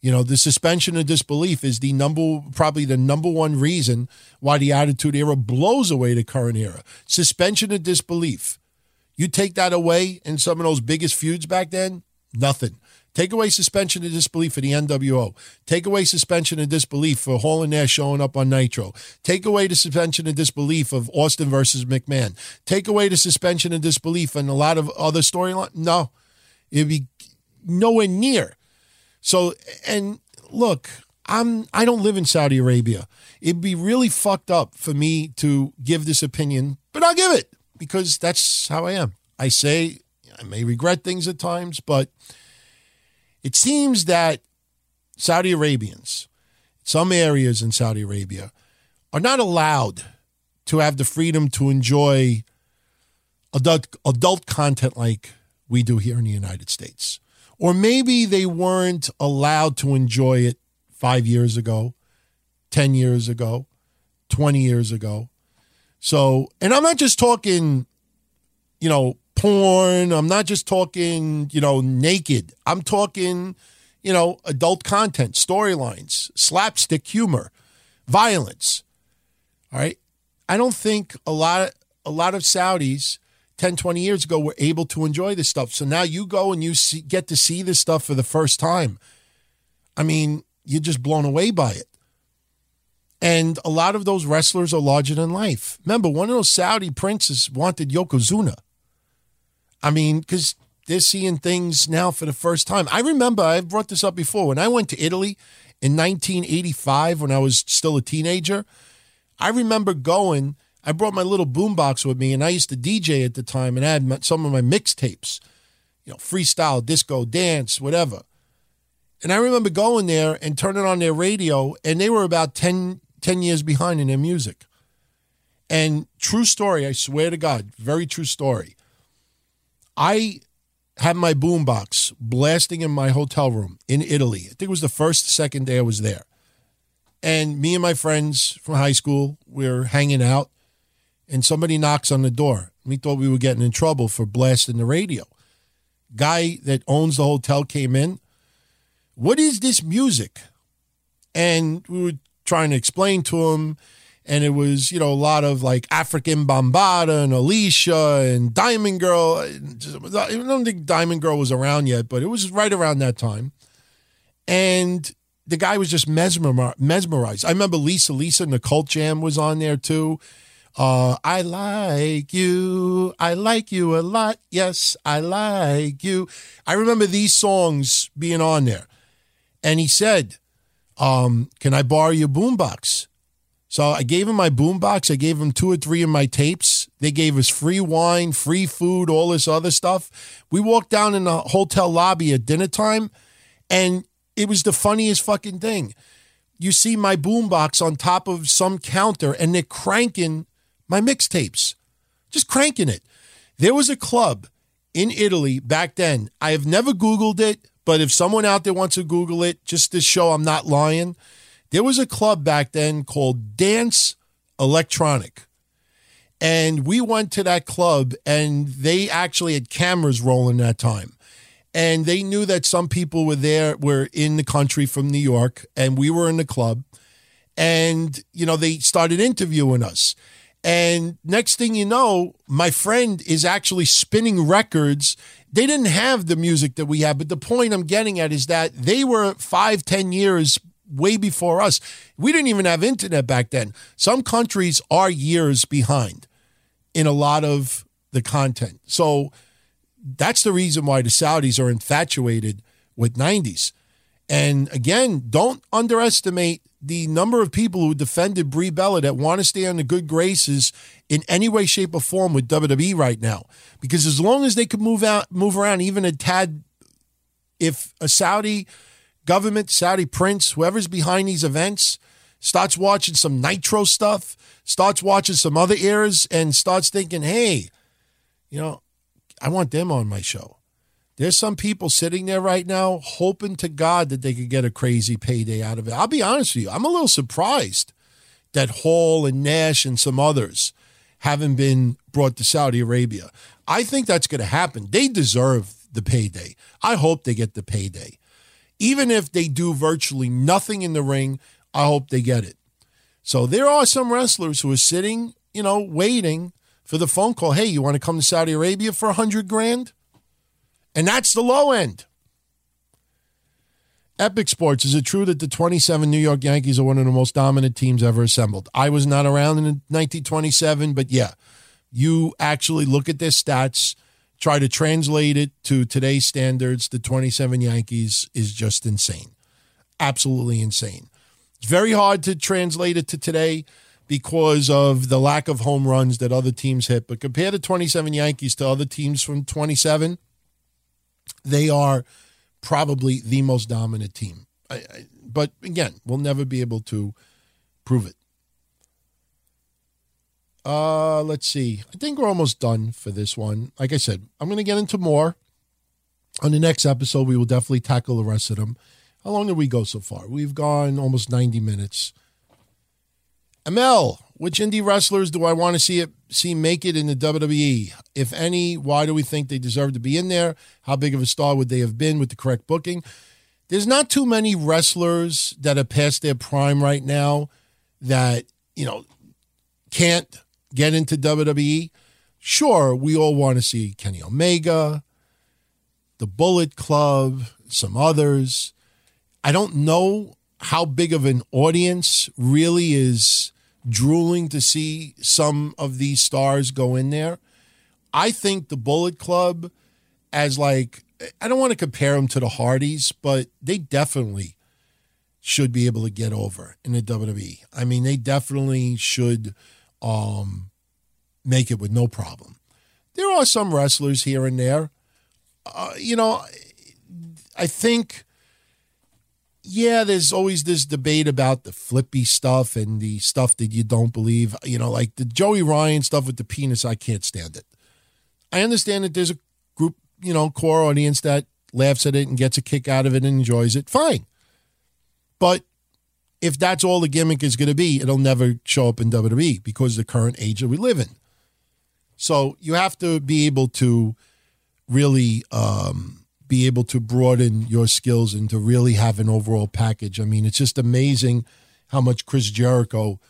You know, the suspension of disbelief is the number, probably the number one reason why the Attitude Era blows away the current era. Suspension of disbelief. You take that away in some of those biggest feuds back then, nothing. Take away suspension of disbelief for the NWO. Take away suspension of disbelief for Hall and Nash showing up on Nitro. Take away the suspension of disbelief of Austin versus McMahon. Take away the suspension of disbelief and a lot of other storylines. No, it'd be nowhere near. So, and look, I'm I don't live in Saudi Arabia. It'd be really fucked up for me to give this opinion, but I'll give it because that's how I am. I say I may regret things at times, but it seems that Saudi Arabians, some areas in Saudi Arabia, are not allowed to have the freedom to enjoy adult, adult content like we do here in the United States. Or maybe they weren't allowed to enjoy it five years ago, 10 years ago, 20 years ago. So, and I'm not just talking, you know, porn. I'm not just talking, you know, naked. I'm talking, you know, adult content, storylines, slapstick humor, violence. All right. I don't think a lot of, a lot of Saudis 10, 20 years ago were able to enjoy this stuff. So now you go and you see, get to see this stuff for the first time. I mean, you're just blown away by it. And a lot of those wrestlers are larger than life. Remember, one of those Saudi princes wanted Yokozuna. I mean, because they're seeing things now for the first time. I remember, I've brought this up before, when I went to Italy in 1985 when I was still a teenager, I remember going, I brought my little boombox with me, and I used to DJ at the time and I had my, some of my mixtapes, you know, freestyle, disco, dance, whatever. And I remember going there and turning on their radio, and they were about 10, 10 years behind in their music. And true story, I swear to God, very true story. I had my boombox blasting in my hotel room in Italy. I think it was the first, second day I was there. And me and my friends from high school, we are hanging out, and somebody knocks on the door. We thought we were getting in trouble for blasting the radio. Guy that owns the hotel came in. What is this music? And we were trying to explain to him. And it was, you know, a lot of like Afrika Bambaataa and Alisha and Diamond Girl. I don't think Diamond Girl was around yet, but it was right around that time. And the guy was just mesmerized. I remember Lisa Lisa and the Cult Jam was on there too. Uh, I like you. I like you a lot. Yes, I like you. I remember these songs being on there. And he said, um, Can I borrow your boombox? So I gave him my boombox. I gave him two or three of my tapes. They gave us free wine, free food, all this other stuff. We walked down in the hotel lobby at dinner time, and it was the funniest fucking thing. You see my boombox on top of some counter, and they're cranking my mixtapes, just cranking it. There was a club in Italy back then. I have never Googled it, but if someone out there wants to Google it, just to show I'm not lying there was a club back then called Dance Electronic. And we went to that club, and they actually had cameras rolling that time. And they knew that some people were there, were in the country from New York, and we were in the club. And, you know, they started interviewing us. And next thing you know, my friend is actually spinning records. They didn't have the music that we have, but the point I'm getting at is that they were five, ten years way before us. We didn't even have internet back then. Some countries are years behind in a lot of the content. So that's the reason why the Saudis are infatuated with 90s. And again, don't underestimate the number of people who defended Brie Bella that want to stay on the good graces in any way, shape, or form with WWE right now. Because as long as they could move out, move around even a tad, if a Saudi government, Saudi prince, whoever's behind these events, starts watching some Nitro stuff, starts watching some other eras, and starts thinking, hey, you know, I want them on my show. There's some people sitting there right now hoping to God that they could get a crazy payday out of it. I'll be honest with you, I'm a little surprised that Hall and Nash and some others haven't been brought to Saudi Arabia. I think that's going to happen. They deserve the payday. I hope they get the payday even if they do virtually nothing in the ring, I hope they get it. So there are some wrestlers who are sitting, you know, waiting for the phone call. Hey, you want to come to Saudi Arabia for a hundred grand? And that's the low end. Epic Sports, is it true that the 27 New York Yankees are one of the most dominant teams ever assembled? I was not around in 1927, but yeah, you actually look at their stats try to translate it to today's standards, the 27 Yankees is just insane. Absolutely insane. It's very hard to translate it to today because of the lack of home runs that other teams hit. But compare the 27 Yankees to other teams from 27, they are probably the most dominant team. I, I, but again, we'll never be able to prove it. Uh, let's see. I think we're almost done for this one. Like I said, I'm going to get into more on the next episode. We will definitely tackle the rest of them. How long did we go so far? We've gone almost 90 minutes. Amel, which indie wrestlers do I want to see it see make it in the WWE? If any, why do we think they deserve to be in there? How big of a star would they have been with the correct booking? There's not too many wrestlers that are past their prime right now that, you know, can't get into WWE, sure, we all want to see Kenny Omega, the Bullet Club, some others. I don't know how big of an audience really is drooling to see some of these stars go in there. I think the Bullet Club, as like, I don't want to compare them to the Hardys, but they definitely should be able to get over in the WWE. I mean, they definitely should um, make it with no problem. There are some wrestlers here and there. Uh, you know, I think, yeah, there's always this debate about the flippy stuff and the stuff that you don't believe. You know, like the Joey Ryan stuff with the penis, I can't stand it. I understand that there's a group, you know, core audience that laughs at it and gets a kick out of it and enjoys it. Fine. But if that's all the gimmick is going to be, it'll never show up in WWE because the current age that we live in. So you have to be able to really um, be able to broaden your skills and to really have an overall package. I mean, it's just amazing how much Chris Jericho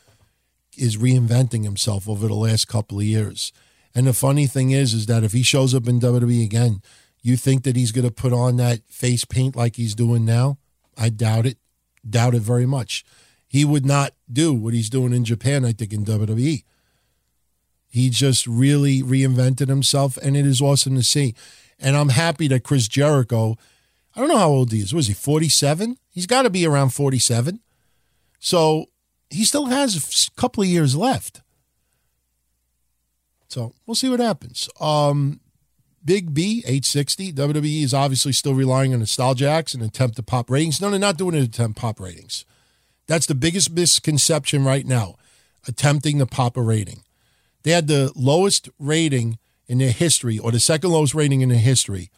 is reinventing himself over the last couple of years. And the funny thing is, is that if he shows up in WWE again, you think that he's going to put on that face paint like he's doing now? I doubt it. Doubt it very much. He would not do what he's doing in Japan, I think, in WWE. He just really reinvented himself, and it is awesome to see. And I'm happy that Chris Jericho, I don't know how old he is. Was he 47? He's got to be around 47. So he still has a couple of years left. So we'll see what happens. Um, Big B, 860. WWE is obviously still relying on nostalgia acts and attempt to pop ratings. No, they're not doing an attempt pop ratings. That's the biggest misconception right now, attempting to pop a rating. They had the lowest rating in their history, or the second lowest rating in their history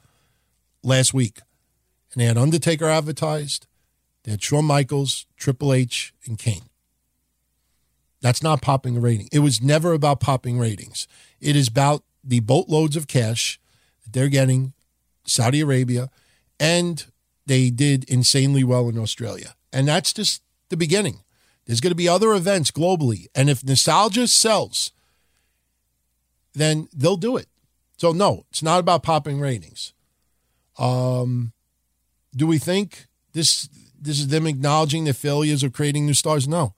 last week. And they had Undertaker advertised, they had Shawn Michaels, Triple H, and Kane. That's not popping a rating. It was never about popping ratings. It is about the boatloads of cash they're getting, Saudi Arabia, and they did insanely well in Australia. And that's just the beginning. There's going to be other events globally. And if nostalgia sells, then they'll do it. So, no, it's not about popping ratings. Um, do we think this this is them acknowledging their failures of creating new stars? No.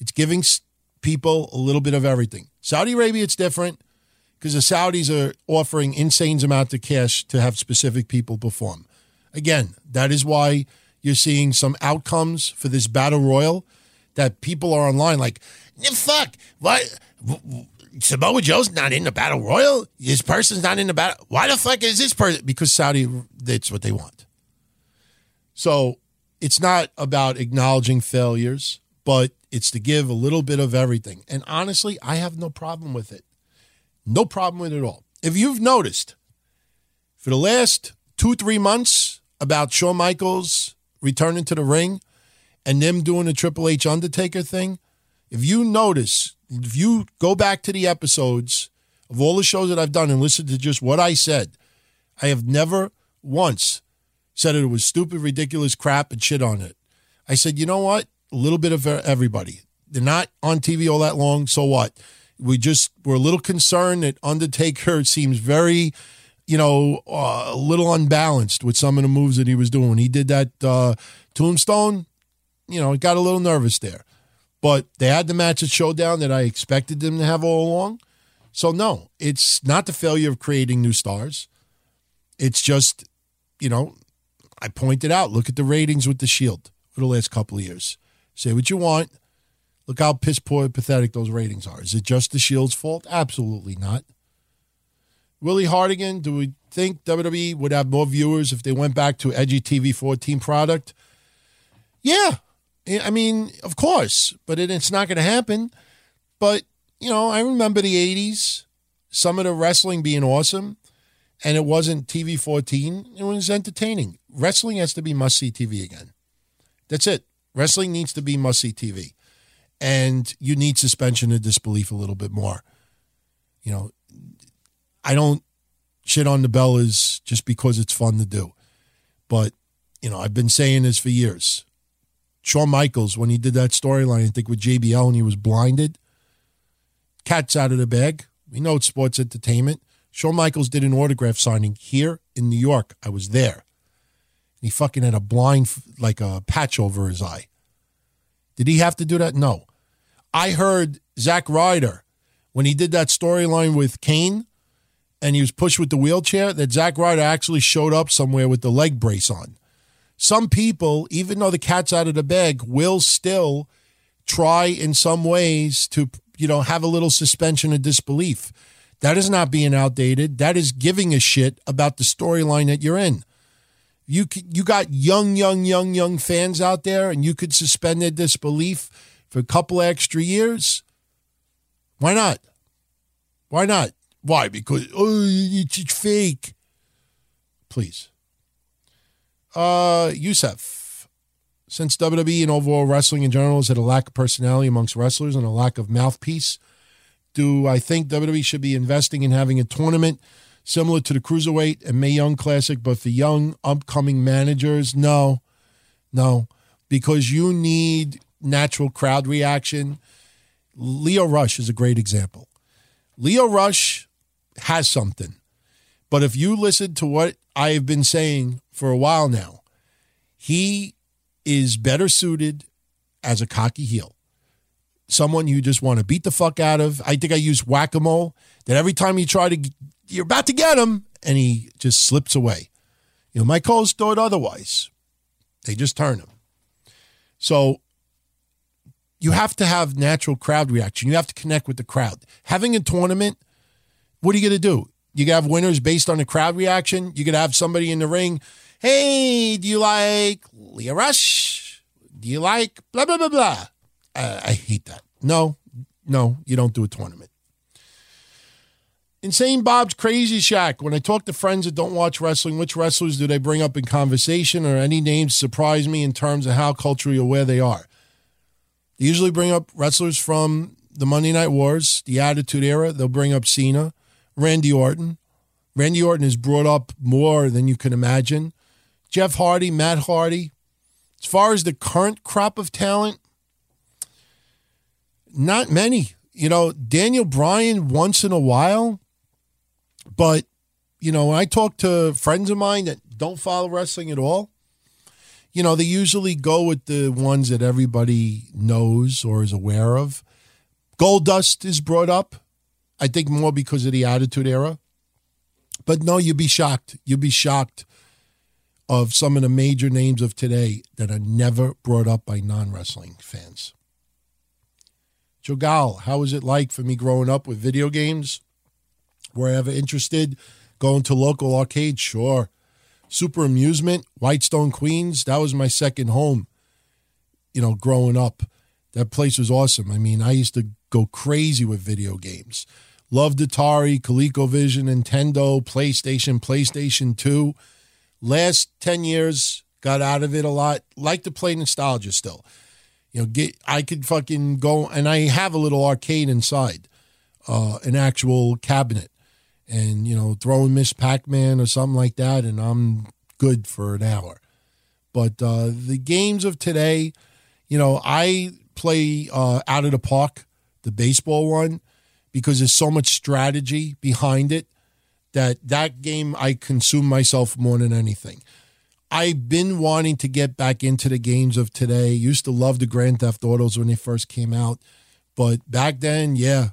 It's giving people a little bit of everything. Saudi Arabia, it's different because the Saudis are offering insane amounts of cash to have specific people perform. Again, that is why you're seeing some outcomes for this battle royal that people are online like, fuck, what? Samoa Joe's not in the battle royal. This person's not in the battle. Why the fuck is this person? Because Saudi, that's what they want. So it's not about acknowledging failures, but it's to give a little bit of everything. And honestly, I have no problem with it. No problem with it at all. If you've noticed for the last two, three months about Shawn Michaels returning to the ring and them doing the Triple H Undertaker thing, if you notice, if you go back to the episodes of all the shows that I've done and listen to just what I said, I have never once said it was stupid, ridiculous crap and shit on it. I said, you know what? A little bit of everybody. They're not on TV all that long, so what? We just were a little concerned that Undertaker seems very, you know, uh, a little unbalanced with some of the moves that he was doing. He did that uh, tombstone, you know, got a little nervous there. But they had the match at Showdown that I expected them to have all along. So, no, it's not the failure of creating new stars. It's just, you know, I pointed out, look at the ratings with the Shield for the last couple of years. Say what you want. Look how piss poor pathetic those ratings are. Is it just the Shield's fault? Absolutely not. Willie Hardigan, do we think WWE would have more viewers if they went back to edgy TV 14 product? Yeah, I mean, of course, but it, it's not going to happen. But, you know, I remember the 80s, some of the wrestling being awesome, and it wasn't TV 14. It was entertaining. Wrestling has to be must see TV again. That's it. Wrestling needs to be must see TV. And you need suspension of disbelief a little bit more. You know, I don't shit on the Bellas just because it's fun to do. But, you know, I've been saying this for years. Shawn Michaels, when he did that storyline, I think with JBL and he was blinded, cat's out of the bag. We know it's sports entertainment. Shawn Michaels did an autograph signing here in New York. I was there. And He fucking had a blind, like a patch over his eye. Did he have to do that? No. I heard Zack Ryder when he did that storyline with Kane and he was pushed with the wheelchair that Zack Ryder actually showed up somewhere with the leg brace on. Some people, even though the cat's out of the bag, will still try in some ways to, you know, have a little suspension of disbelief. That is not being outdated. That is giving a shit about the storyline that you're in. You you got young, young, young, young fans out there, and you could suspend their disbelief for a couple extra years. Why not? Why not? Why? Because oh, it's, fake. Please. Uh, Yusef. Since WWE and overall wrestling in general has had a lack of personality amongst wrestlers and a lack of mouthpiece, do I think WWE should be investing in having a tournament similar to the Cruiserweight and Mae Young Classic, but for young, upcoming managers? No, no, because you need natural crowd reaction. Lio Rush is a great example. Lio Rush has something. But if you listen to what I have been saying for a while now, he is better suited as a cocky heel. Someone you just want to beat the fuck out of. I think I use whack a mole, that every time you try to, you're about to get him, and he just slips away. You know, my calls thought otherwise. They just turn him. So you have to have natural crowd reaction. You have to connect with the crowd. Having a tournament, what are you going to do? You can have winners based on the crowd reaction. You could have somebody in the ring. Hey, do you like Lio Rush? Do you like blah blah blah blah? Uh, I hate that. No, no, you don't do a tournament. Insane Bob's Crazy Shack. When I talk to friends that don't watch wrestling, which wrestlers do they bring up in conversation or any names surprise me in terms of how culturally aware they are? They usually bring up wrestlers from the Monday Night Wars, the Attitude Era. They'll bring up Cena, Randy Orton. Randy Orton is brought up more than you can imagine. Jeff Hardy, Matt Hardy. As far as the current crop of talent, not many. You know, Daniel Bryan once in a while, but, you know, when I talk to friends of mine that don't follow wrestling at all, you know, they usually go with the ones that everybody knows or is aware of. Goldust is brought up, I think more because of the Attitude Era. But no, you'd be shocked. You'd be shocked of some of the major names of today that are never brought up by non wrestling fans. Jogal, how was it like for me growing up with video games? Were I ever interested? Going to local arcades? Sure. Super Amusement, Whitestone, Queens. That was my second home, you know, growing up. That place was awesome. I mean, I used to go crazy with video games. Loved Atari, ColecoVision, Nintendo, PlayStation, PlayStation 2. Last 10 years, got out of it a lot. Like to play nostalgia still. You know, get I could fucking go and I have a little arcade inside, uh, an actual cabinet and you know throwing Miss Pac-Man or something like that, and I'm good for an hour. But uh, the games of today, you know, I play uh, out of the park, the baseball one, because there's so much strategy behind it that that game I consume myself more than anything. I've been wanting to get back into the games of today. Used to love the Grand Theft Autos when they first came out, but back then, yeah,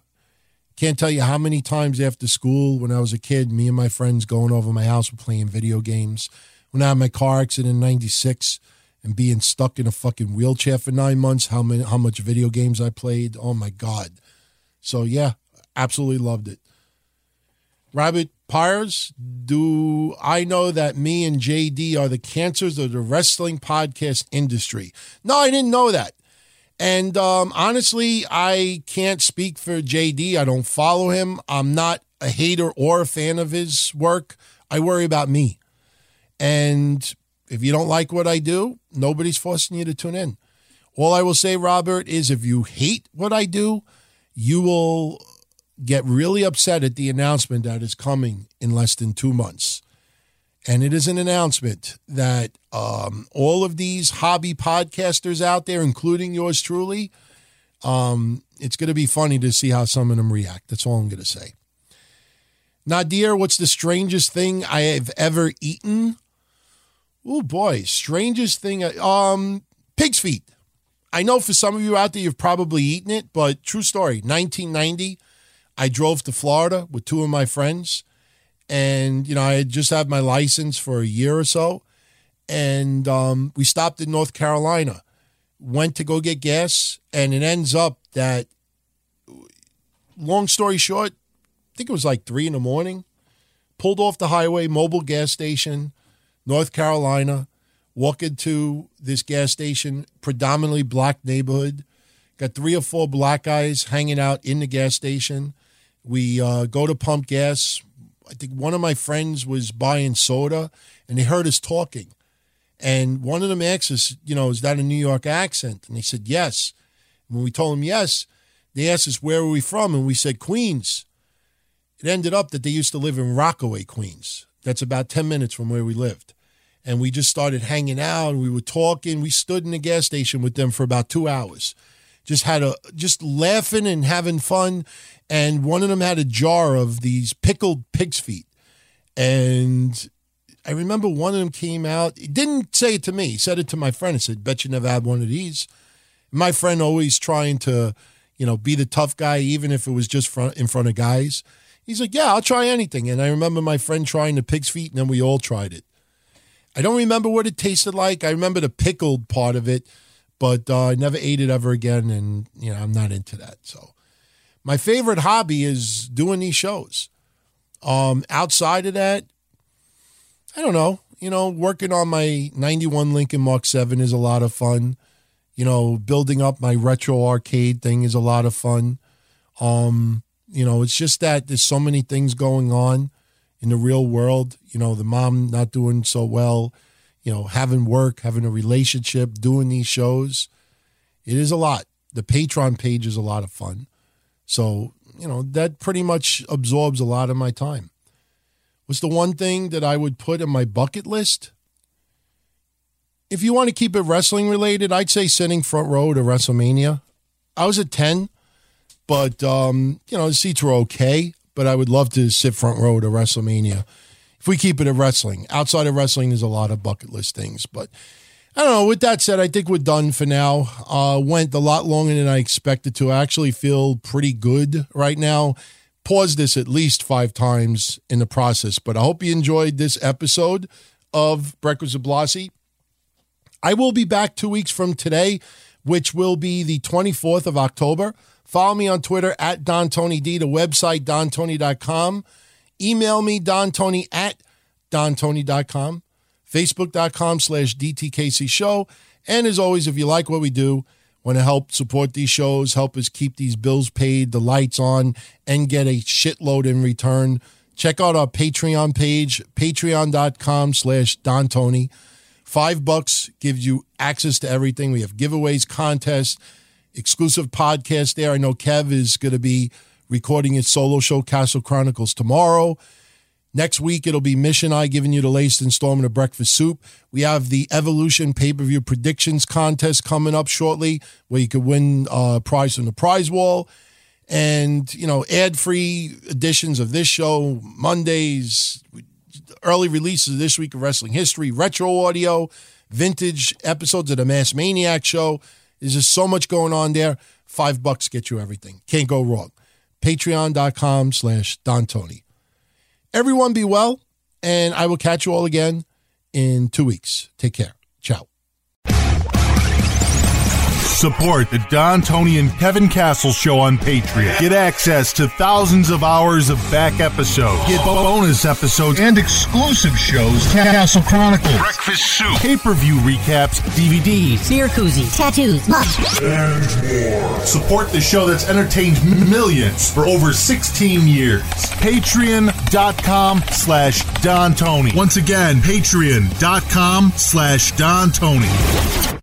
can't tell you how many times after school when I was a kid, me and my friends going over my house were playing video games. When I had my car accident in 96 and being stuck in a fucking wheelchair for nine months, how many how much video games I played. Oh my God. So yeah, absolutely loved it. Rabbit Pyres, do I know that me and JD are the cancers of the wrestling podcast industry? No, I didn't know that. And um, honestly, I can't speak for JD. I don't follow him. I'm not a hater or a fan of his work. I worry about me. And if you don't like what I do, nobody's forcing you to tune in. All I will say, Robert, is if you hate what I do, you will get really upset at the announcement that is coming in less than two months. And it is an announcement that um, all of these hobby podcasters out there, including yours truly, um, it's going to be funny to see how some of them react. That's all I'm going to say. Nadir, what's the strangest thing I have ever eaten? Oh boy, strangest thing. Um, pig's feet. I know for some of you out there, you've probably eaten it, but true story. 1990, I drove to Florida with two of my friends, and you know I just had my license for a year or so, and um, we stopped in North Carolina, went to go get gas, and it ends up that. Long story short, I think it was like three in the morning. Pulled off the highway, mobile gas station, North Carolina walk into this gas station, predominantly black neighborhood. Got three or four black guys hanging out in the gas station. We uh, go to pump gas. I think one of my friends was buying soda and they heard us talking. And one of them asked us, you know, is that a New York accent? And they said, yes. When we told them yes, they asked us, where are we from? And we said, Queens. It ended up that they used to live in Rockaway, Queens. That's about 10 minutes from where we lived and we just started hanging out and we were talking. We stood in the gas station with them for about two hours. Just had a just laughing and having fun. And one of them had a jar of these pickled pig's feet. And I remember one of them came out. He didn't say it to me. He said it to my friend. He said, Bet you never had one of these. My friend always trying to, you know, be the tough guy, even if it was just front, in front of guys. He's like, Yeah, I'll try anything. And I remember my friend trying the pig's feet, and then we all tried it. I don't remember what it tasted like. I remember the pickled part of it, but uh, I never ate it ever again. And, you know, I'm not into that. So my favorite hobby is doing these shows. Um, outside of that, I don't know. You know, working on my 91 Lincoln Mark 7 is a lot of fun. You know, building up my retro arcade thing is a lot of fun. Um, you know, it's just that there's so many things going on in the real world. You know, the mom not doing so well, you know, having work, having a relationship, doing these shows. It is a lot. The Patreon page is a lot of fun. So, you know, that pretty much absorbs a lot of my time. What's the one thing that I would put in my bucket list? If you want to keep it wrestling related, I'd say sitting front row to WrestleMania. I was at 10, but, um, you know, the seats were okay but I would love to sit front row to WrestleMania. If we keep it at wrestling, outside of wrestling, there's a lot of bucket list things. But I don't know. With that said, I think we're done for now. Uh, went a lot longer than I expected to. I actually feel pretty good right now. Pause this at least five times in the process. But I hope you enjoyed this episode of Breakfast with Blasi. I will be back two weeks from today, which will be the 24th of October. Follow me on Twitter at Don Tony D, the website, dontony.com. Email me, dontony at dontony.com. Facebook.com slash DTKC show. And as always, if you like what we do, want to help support these shows, help us keep these bills paid, the lights on, and get a shitload in return, check out our Patreon page, patreon.com slash Don Tony. Five bucks gives you access to everything. We have giveaways, contests, exclusive podcast there. I know Kev is going to be recording his solo show, Castle Chronicles, tomorrow. Next week, it'll be Mission I giving you the latest installment of Breakfast Soup. We have the Evolution pay per view predictions contest coming up shortly, where you could win a prize from the prize wall. And, you know, ad free editions of this show, Mondays, early releases of this week of wrestling history, retro audio, vintage episodes of the Mass Maniac show. There's just so much going on there. Five bucks get you everything. Can't go wrong. Patreon.com slash Don Tony. Everyone be well, and I will catch you all again in two weeks. Take care. Support the Don Tony and Kevin Castle show on Patreon. Get access to thousands of hours of back episodes. Get bonus episodes and exclusive shows. Castle Chronicles. Breakfast soup. Pay-per-view recaps, DVDs, Syracuse, tattoos, much. and more. Support the show that's entertained millions for over 16 years. Patreon.com slash Don Tony. Once again, patreon.com slash Don Tony.